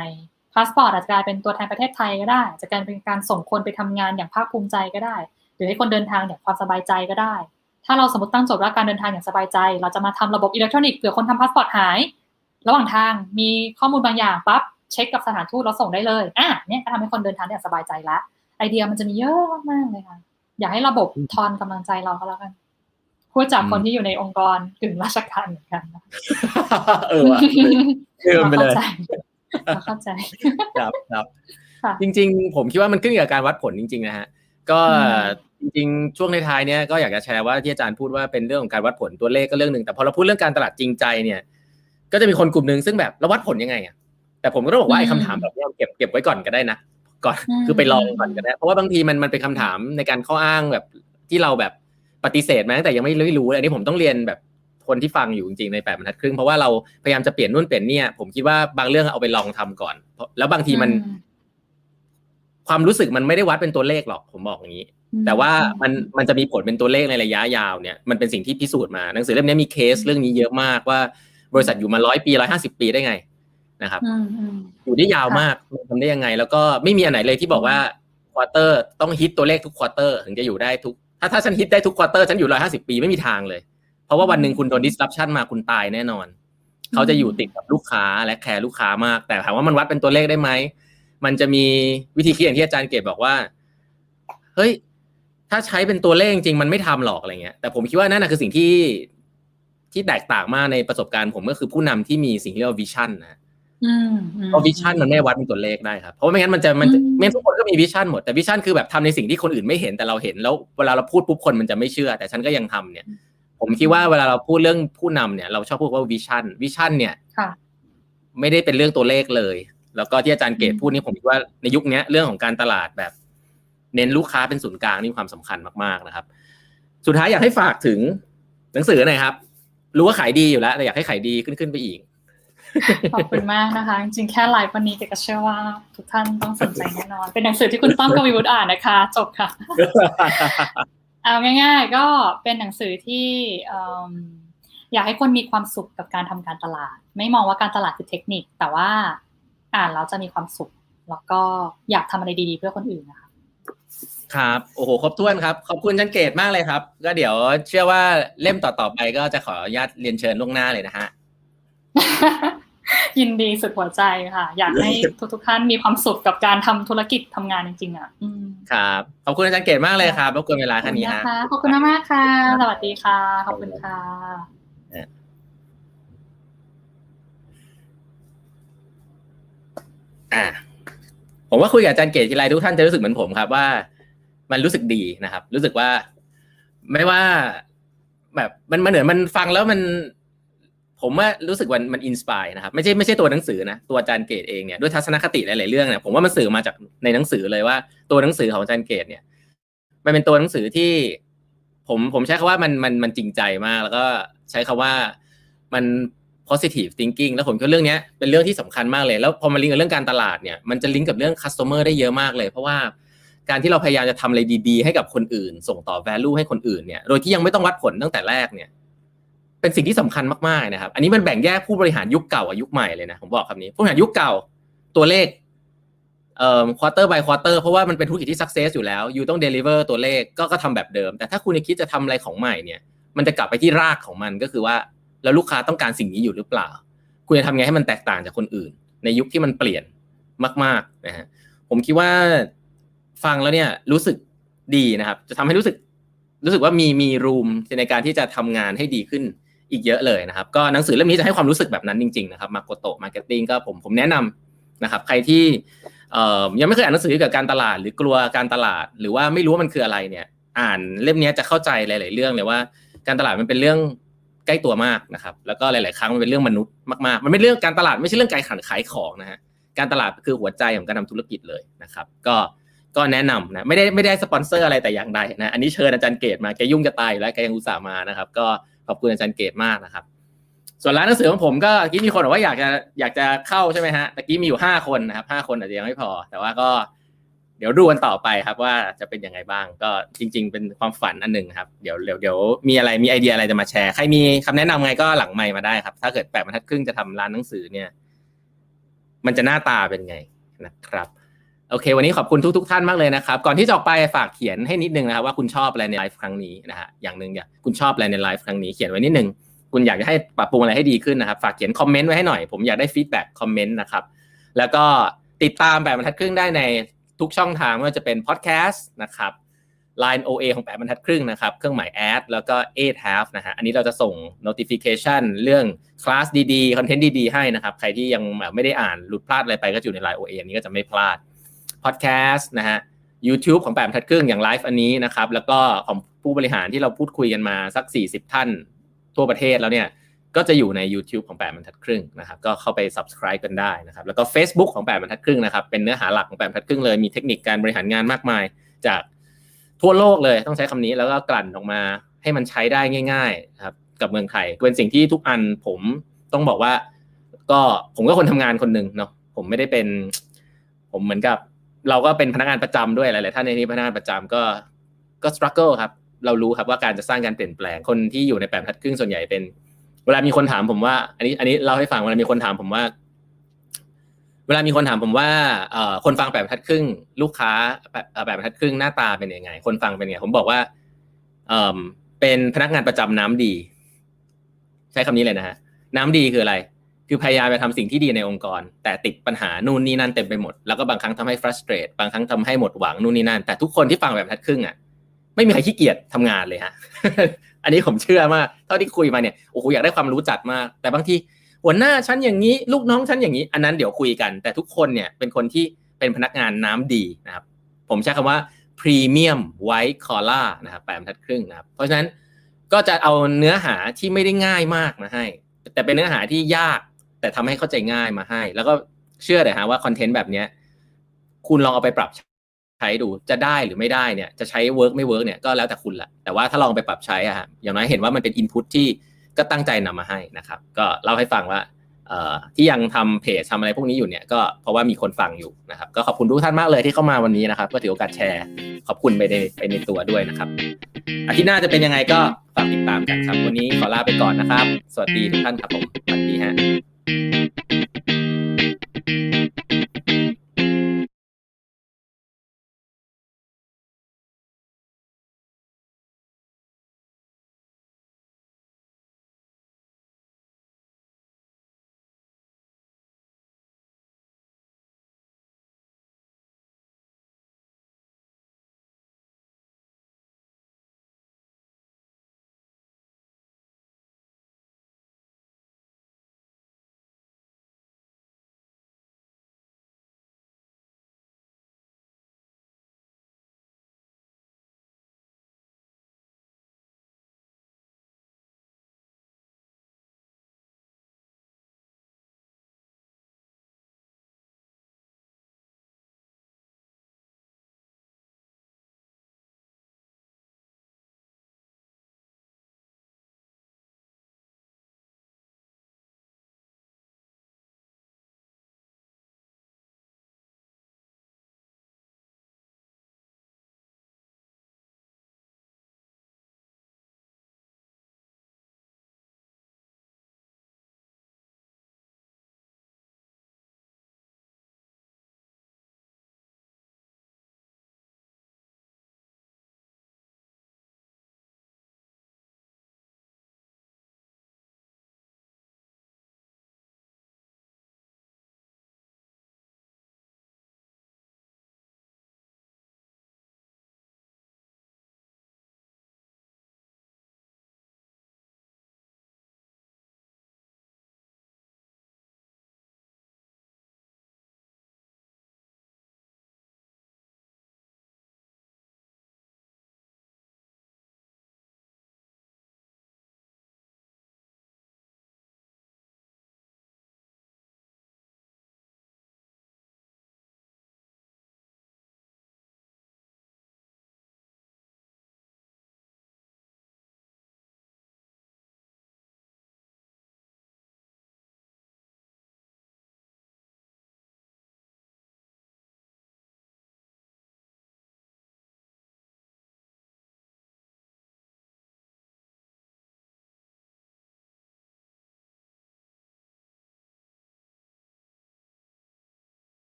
พาสปอร์ตอาจจะกลายเป็นตัวแทนประเทศไทยก็ได้จะกลายเป็นการส่งคนไปทำงานอย่างภาคภูมิใจก็ได้ หรือให้คนเดินทางอย่างความสบายใจก็ได้ ถ้าเราสมมติตั้งโจทย์ว่าการเดินทางอย่างสบายใจ เราจะมาทำระบบอิเล็กทรอนิกส์เผื่อคนทำพาสปอร์ตหาย ระหว่างทางมีข้อมูลบางอย่างปั๊บเช็คกับสถานทูตเราส่งได้เลยอะเนี่ยก็ทำให้คนเดินทางอย่างสบายใจละไอเดียมันจะมีเยอะมากเลยค่ะอย่าให้ระบบทอนกำลังใจเราก็แล้วกันพูดจากคนที่อยู่ในองค์กรกึ่งราชการเหมือนกันเออว่ะเออไปเลย เข้าใจครับครับจริง ๆ ผมคิดว่ามันขึ้นกับการวัดผลจริง ๆ นะฮะก็จริงๆช่วงในท้ายเนี้ยก็อยากจะแชร์ว่าที่อาจารย์พูดว่าเป็นเรื่องของการวัดผลตัวเลขก็เรื่องหนึ่งแต่พอเราพูดเรื่องการตลาดจริงใจเนี่ย ก็จะมีคนกลุ่มหนึ่งซึ่งแบบเราวัดผลยังไงอะแต่ผมก็ต้องบอกว่าไอ้คำถามแบบนี้เก็บเก็บไว้ก่อนก็ได้นะก่อนคือไปลองก่อนก็ได้เพราะว่าบางทีมันมันเป็นคำถามในการข้ออ้างแบบที่เราแบบปฏิเสธมาตั้งแต่ยังไม่รู้อันนี้ผมต้องเรียนแบบ คนที่ฟังอยู่จริงๆในแปดบรรทัดครึ่งเพราะว่าเราพยายามจะเปลี่ยนนู่นเปลี่ยนเนี่ยผมคิดว่าบางเรื่องเอาไปลองทำก่อนแล้วบางทีมัน ความรู้สึกมันไม่ได้วัดเป็นตัวเลขหรอกผมบอกอย่างนี้ แต่ว่ามันมันจะมีผลเป็นตัวเลขในระยะยาวเนี่ยมันเป็นสิ่งที่พิสูจน์มาหนังสือเล่มนี้มีเคสเรื่องนี้เยอะมากว่า บริษัทอยู่มาร้อยปีร้อยห้าสิบปีได้ไงนะครับอยู่ได้ยาวมากทำได้ยังไง แล้วก็ไม่มีอันไหนเลยที่บอกว่า quarter ต้องฮิตตัวเลขทุก quarter ถึงจะอยู่ได้ทุก ถ้าถ้าฉันฮิตได้ทุก quarter ฉันอยู่ร้อยห้าสิบปีไม่มีทางเลย เพราะว่าวันหนึ่งคุณโดน disruption มาคุณตายแน่นอน เขาจะอยู่ติดกับลูกค้าและแคร์ลูกค้ามาก แต่ถามว่ามันวัดเป็นตัวเลขได้ไหม มันจะมีวิธีคิดอย่างที่อาจารย์เกตบอกว่า เฮ้ย ถ้าใช้เป็นตัวเลขจริงมันไม่ทำหรอกอะไรเงี้ย แต่ผมคิดว่านั่นคือสิ่งที่ที่แตกต่างมากในประสบการณ์ผมก็คือผู้นำที่มีสิ่งที่เรียกว่า vision นะเพราะ vision มันไม่วัดเป็นตัวเลขได้ครับ เพราะไม่งั้นมันจะมันไม่ทุกคนก็มี vision หมดแต่ vision คือแบบทำในสิ่งที่คนอื่นไม่เห็นแต่เราเห็นแล้วเวลาเราพูดปุ๊บคนมันจะไม่เชื่อ แต่ฉันก็ยังทำเนี่ย ผมคิดว่าเวลาเราพูดเรื่องผู้นำเนี่ย เราชอบพูดว่า vision vision เนี่ยไม่ได้เป็นเรื่องตัวเลขเลย แล้วก็ที่อาจารย์เกตพูดนี่ผมคิดว่าในยุคนี้เรื่องของการตลาดแบบ เน้นลูกค้าเป็นศูนย์กลางนี่ความสำคัญมากๆนะครับ สุดท้ายอยากให้ฝากถึงหนังสือหน่อยครับ รู้ว่าขายดีอยู่แล้วแต่อยากให้ขายดีขึ้นขึ้นไปอีกขอบคุณมากนะคะ จริงแค่ไลฟ์วันนี้เก็เชื่อว่าทุกท่านต้องสนใจแน่นอน เป็นหนังสือที่คุณต้อมกวีวุฒิอ่านนะคะ จบค่ะ เอาง่าย ๆ ก็เป็นหนังสือที่อยากให้คนมีความสุขกับการทำการตลาด ไม่มองว่าการตลาดคือเทคนิค แต่ว่าอ่านแล้วจะมีความสุข แล้วก็อยากทำอะไรดีๆ เพื่อคนอื่นนะคะครับโอ้โหครบถ้วนครับ ขอบคุณจันเกตมากเลยครับ ก็เดี๋ยวเชื่อว่าเล่มต่อๆไปก็จะขออนุญาตเรียนเชิญล่วงหน้าเลยนะฮะ ยินดีสุดหัวใจค่ะ อยากให้ทุกๆท่านมีความสุขกับการทำธุรกิจทำงานจริงๆอะครับขอบคุณอาจารย์เกตมากเลยครับรบกวนเวลาแค่นี้ฮะขอบคุณมากค่ะ สวัสดีค่ะ ขอบคุณค่ะอ่าผมว่าคุยกับอาจารย์เกตทีไรทุกท่านจะรู้สึกเหมือนผมครับว่า มันรู้สึกดีนะครับ รู้สึกว่า ไม่ว่า แบบมันมันเหมือนมันฟังแล้วมัน ผมว่ารู้สึกว่ามันอินสปายนะครับไม่ใช่ไม่ใช่ตัวหนังสือนะตัวอาจารย์เกตเองเนี่ยด้วยทัศนคติหลายๆเรื่องเนี่ยผมว่ามันสื่อมาจากในหนังสือเลยว่าตัวหนังสือของอาจารย์เกตเนี่ย มันเป็นตัวหนังสือที่ ผมผมใช้คำว่ามันมันมันจริงใจมาก แล้วก็ใช้คำว่ามัน positive thinking แล้วผมคิดเรื่องนี้เป็นเรื่องที่สำคัญมากเลย แล้วพอมาลิงก์กับเรื่องการตลาดเนี่ยมันจะลิงก์กับเรื่อง customer ได้เยอะมากเลย เพราะว่าการที่เราพยายามจะทำอะไรดี ๆ ให้กับคนอื่น ส่งต่อ value ให้คนอื่นเนี่ย โดยที่ยังไม่ต้องวัดผลตั้งแต่แรกเนี่ย เป็นสิ่งที่สำคัญมากๆนะครับ อันนี้มันแบ่งแยกผู้บริหารยุคเก่ากับยุคใหม่เลยนะผมบอกคำนี้ผู้บริหารยุคเก่าตัวเลขเอ่อควอเตอร์ by ควอเตอร์เพราะว่ามันเป็นธุรกิจที่ success อยู่แล้วอยู่ต้อง deliver ตัวเลขก็ก็ทำแบบเดิม แต่ถ้าคุณคิดจะทำอะไรของใหม่เนี่ย มันจะกลับไปที่รากของมันก็คือว่าแล้วลูกค้าต้องการสิ่งนี้อยู่หรือเปล่า คุณจะทำไงให้มันแตกต่างจากคนอื่น ในยุคที่มันเปลี่ยนมากๆนะฮะผมคิดว่าฟังแล้วเนี่ยรู้สึกดีนะครับ จะทำให้รู้สึกรู้สึกว่ามีมี room ในการที่จะทำงานให้ดีขึ้น อีกเยอะเลยนะครับ ก็หนังสือเล่มนี้จะให้ความรู้สึกแบบนั้นจริงๆนะครับ Makoto Marketing ก็ผมผมแนะนำนะครับ ใครที่ยังไม่เคยอ่านหนังสือเกี่ยวกับการตลาด หรือกลัวการตลาด หรือว่าไม่รู้ว่ามันคืออะไรเนี่ย อ่านเล่มนี้จะเข้าใจหลาย ๆ เรื่องเลยว่า การตลาดมันเป็นเรื่องใกล้ตัวมากนะครับ แล้วก็หลาย ๆ ครั้งมันเป็นเรื่องมนุษย์มาก ๆ มันไม่เรื่องการตลาดไม่ใช่เรื่องการขายของนะฮะการตลาดคือหัวใจของการทำธุรกิจเลยนะครับ ก็ก็แนะนำนะไม่ได้ไม่ได้สปอนเซอร์อะไรแต่อย่างใดนะอันนี้เชิญอาจารย์เกตมาแกยุ่งจะตายแล้วแกยังอุตส่าห์มานะครับ ก็ ขอบคุณอาจารย์เกตมากนะครับ ส่วนร้านหนังสือของผมก็กี้มีคนบอกว่าอยากจะอยากจะเข้าใช่ไหมฮะตะกี้มีอยู่ห้าคนนะครับห้าคนอาจจะยังไม่พอ แต่ว่าก็เดี๋ยวดูกันต่อไปครับว่าจะเป็นยังไงบ้าง ก็จริง ๆ เป็นความฝันอันหนึ่งครับเดี๋ยวเดี๋ยวเดี๋ยวมีอะไรมีไอเดียอะไรจะมาแชร์ใครมีคำแนะนำไงก็หลังไมค์มาได้ครับ ถ้าเกิดแปดบรรทัดครึ่งจะทำร้านหนังสือเนี่ย มันจะหน้าตาเป็นไงนะครับ โอเค วันนี้ขอบคุณทุกทท่านมากเลยนะครับ ก่อนที่จะออกไปฝากเขียนให้นิดนึงนะครับว่าคุณชอบอะไรในไลฟ์ครั้งนี้นะฮะอย่างหนึ่งเนี่ยคุณชอบอะไรในไลฟ์ครั้งนี้เขียนไว้นิดนึงคุณอยากจะให้ปรับปรุงอะไรให้ดีขึ้นนะครับ ฝากเขียนคอมเมนต์ไว้ให้หน่อย ผมอยากได้ feedback คอมเมนต์นะครับ แล้วก็ติดตามแปดบรรทัดครึ่งได้ในทุกช่องทางไม่ว่าจะเป็นพอดแคสต์นะครับ Line OA ของแปดบรรทัดครึ่งนะครับ เครื่องหมายแอดแล้วก็8 half นะฮะ อันนี้เราจะส่ง notification เรื่องคลาสดีๆ คอนเทนต์ดีๆ ให้นะครับ ใครที่ยังไม่ได้อ่านหลุดพลาดอะไรไปก็อยู่ใน Line OA อันนี้ก็จะไม่พลาด พอดแคสต์นะฮะ YouTube ของแปดบรรทัดครึ่งอย่างไลฟ์อันนี้นะครับ แล้วก็ของผู้บริหารที่เราพูดคุยกันมาสัก 40 ท่านทั่วประเทศแล้วเนี่ยก็จะอยู่ใน YouTube ของ8บรรทัดครึ่งนะครับก็เข้าไป subscribe กันได้นะครับแล้วก็ Facebook ของ8บรรทัดครึ่งนะครับเป็นเนื้อหาหลักของ8บรรทัดครึ่งเลยมีเทคนิคการบริหารงานมากมาย จากทั่วโลกเลยต้องใช้คำนี้แล้วก็กลั่นออกมาให้มันใช้ได้ง่ายๆครับกับเมืองไทยเป็นสิ่งที่ทุกอันผมต้องบอกว่า ก็ผมก็คนทำงานคนหนึ่งเนาะผมไม่ได้เป็น ผมเหมือนกับ เราก็เป็นพนักงานประจำด้วยหลายๆท่านในนี้พนักงานประจำก็ก็สครัลเกิลครับ เรารู้ครับว่าการจะสร้างการเปลี่ยนแปลงคนที่อยู่ในแปดบรรทัดครึ่งส่วนใหญ่เป็น เวลามีคนถามผมว่า อันนี้ อันนี้เล่าให้ฟังเวลามีคนถามผมว่า เวลามีคนถามผมว่าเอ่อคนฟังแปดบรรทัดครึ่ง ลูกค้าแปดบรรทัดครึ่งหน้าตาเป็นยังไง คนฟังเป็นยังไง ผมบอกว่าเอ่อเป็นพนักงานประจำน้ำดี ใช้คำนี้เลยนะฮะน้ำดีคืออะไร คือพยายามไปทำสิ่งที่ดีในองค์กร แต่ติดปัญหานู่นนี่นั่นเต็มไปหมด แล้วก็บางครั้งทำให้ frustrate บางครั้งทำให้หมดหวังนู่นนี่นั่น แต่ทุกคนที่ฟังแบบทัดครึ่งอะไม่มีใครขี้เกียจทำงานเลยฮะ อันนี้ผมเชื่อมากเท่าที่คุยมาเนี่ยโอ้โหอยากได้ความรู้จัดมาก แต่บางทีหัวหน้าฉันอย่างนี้ ลูกน้องฉันอย่างนี้ อันนั้นเดี๋ยวคุยกัน แต่ทุกคนเนี่ยเป็นคนที่เป็นพนักงานน้ำดีนะครับ ผมใช้คำว่าพรีเมียมไวท์คอล่านะครับแปดทัดครึ่งนะครับ เพราะฉะนั้นก็จะเอาเนื้อหาที่ไม่ได้ง่ายมากมาให้ แต่เป็นเนื้อหาที่ยาก แต่ทำให้เข้าใจง่ายมาให้ แล้วก็เชื่อเลยฮะว่าคอนเทนต์แบบเนี้ยคุณลองเอาไปปรับใช้ดูจะได้หรือไม่ได้เนี่ยจะใช้ work ไม่ work เนี่ยก็แล้วแต่คุณแหละแต่ว่าถ้าลองไปปรับใช้อะฮะอย่างน้อยเห็นว่ามันเป็น input ที่ก็ตั้งใจนำมาให้นะครับ ก็เล่าให้ฟังว่าที่ยังทำเพจทำอะไรพวกนี้อยู่เนี่ยก็เพราะว่ามีคนฟังอยู่นะครับ ก็ขอบคุณทุกท่านมากเลยที่เข้ามาวันนี้นะครับก็ถือโอกาสแชร์ขอบคุณไปในไปในตัวด้วยนะครับอาทิตย์หน้าจะเป็นยังไงก็ฝากติดตามกันครับ วันนี้ขอลาไปก่อนนะครับ สวัสดีทุกท่านครับผมสวัสดีฮะ Thank you.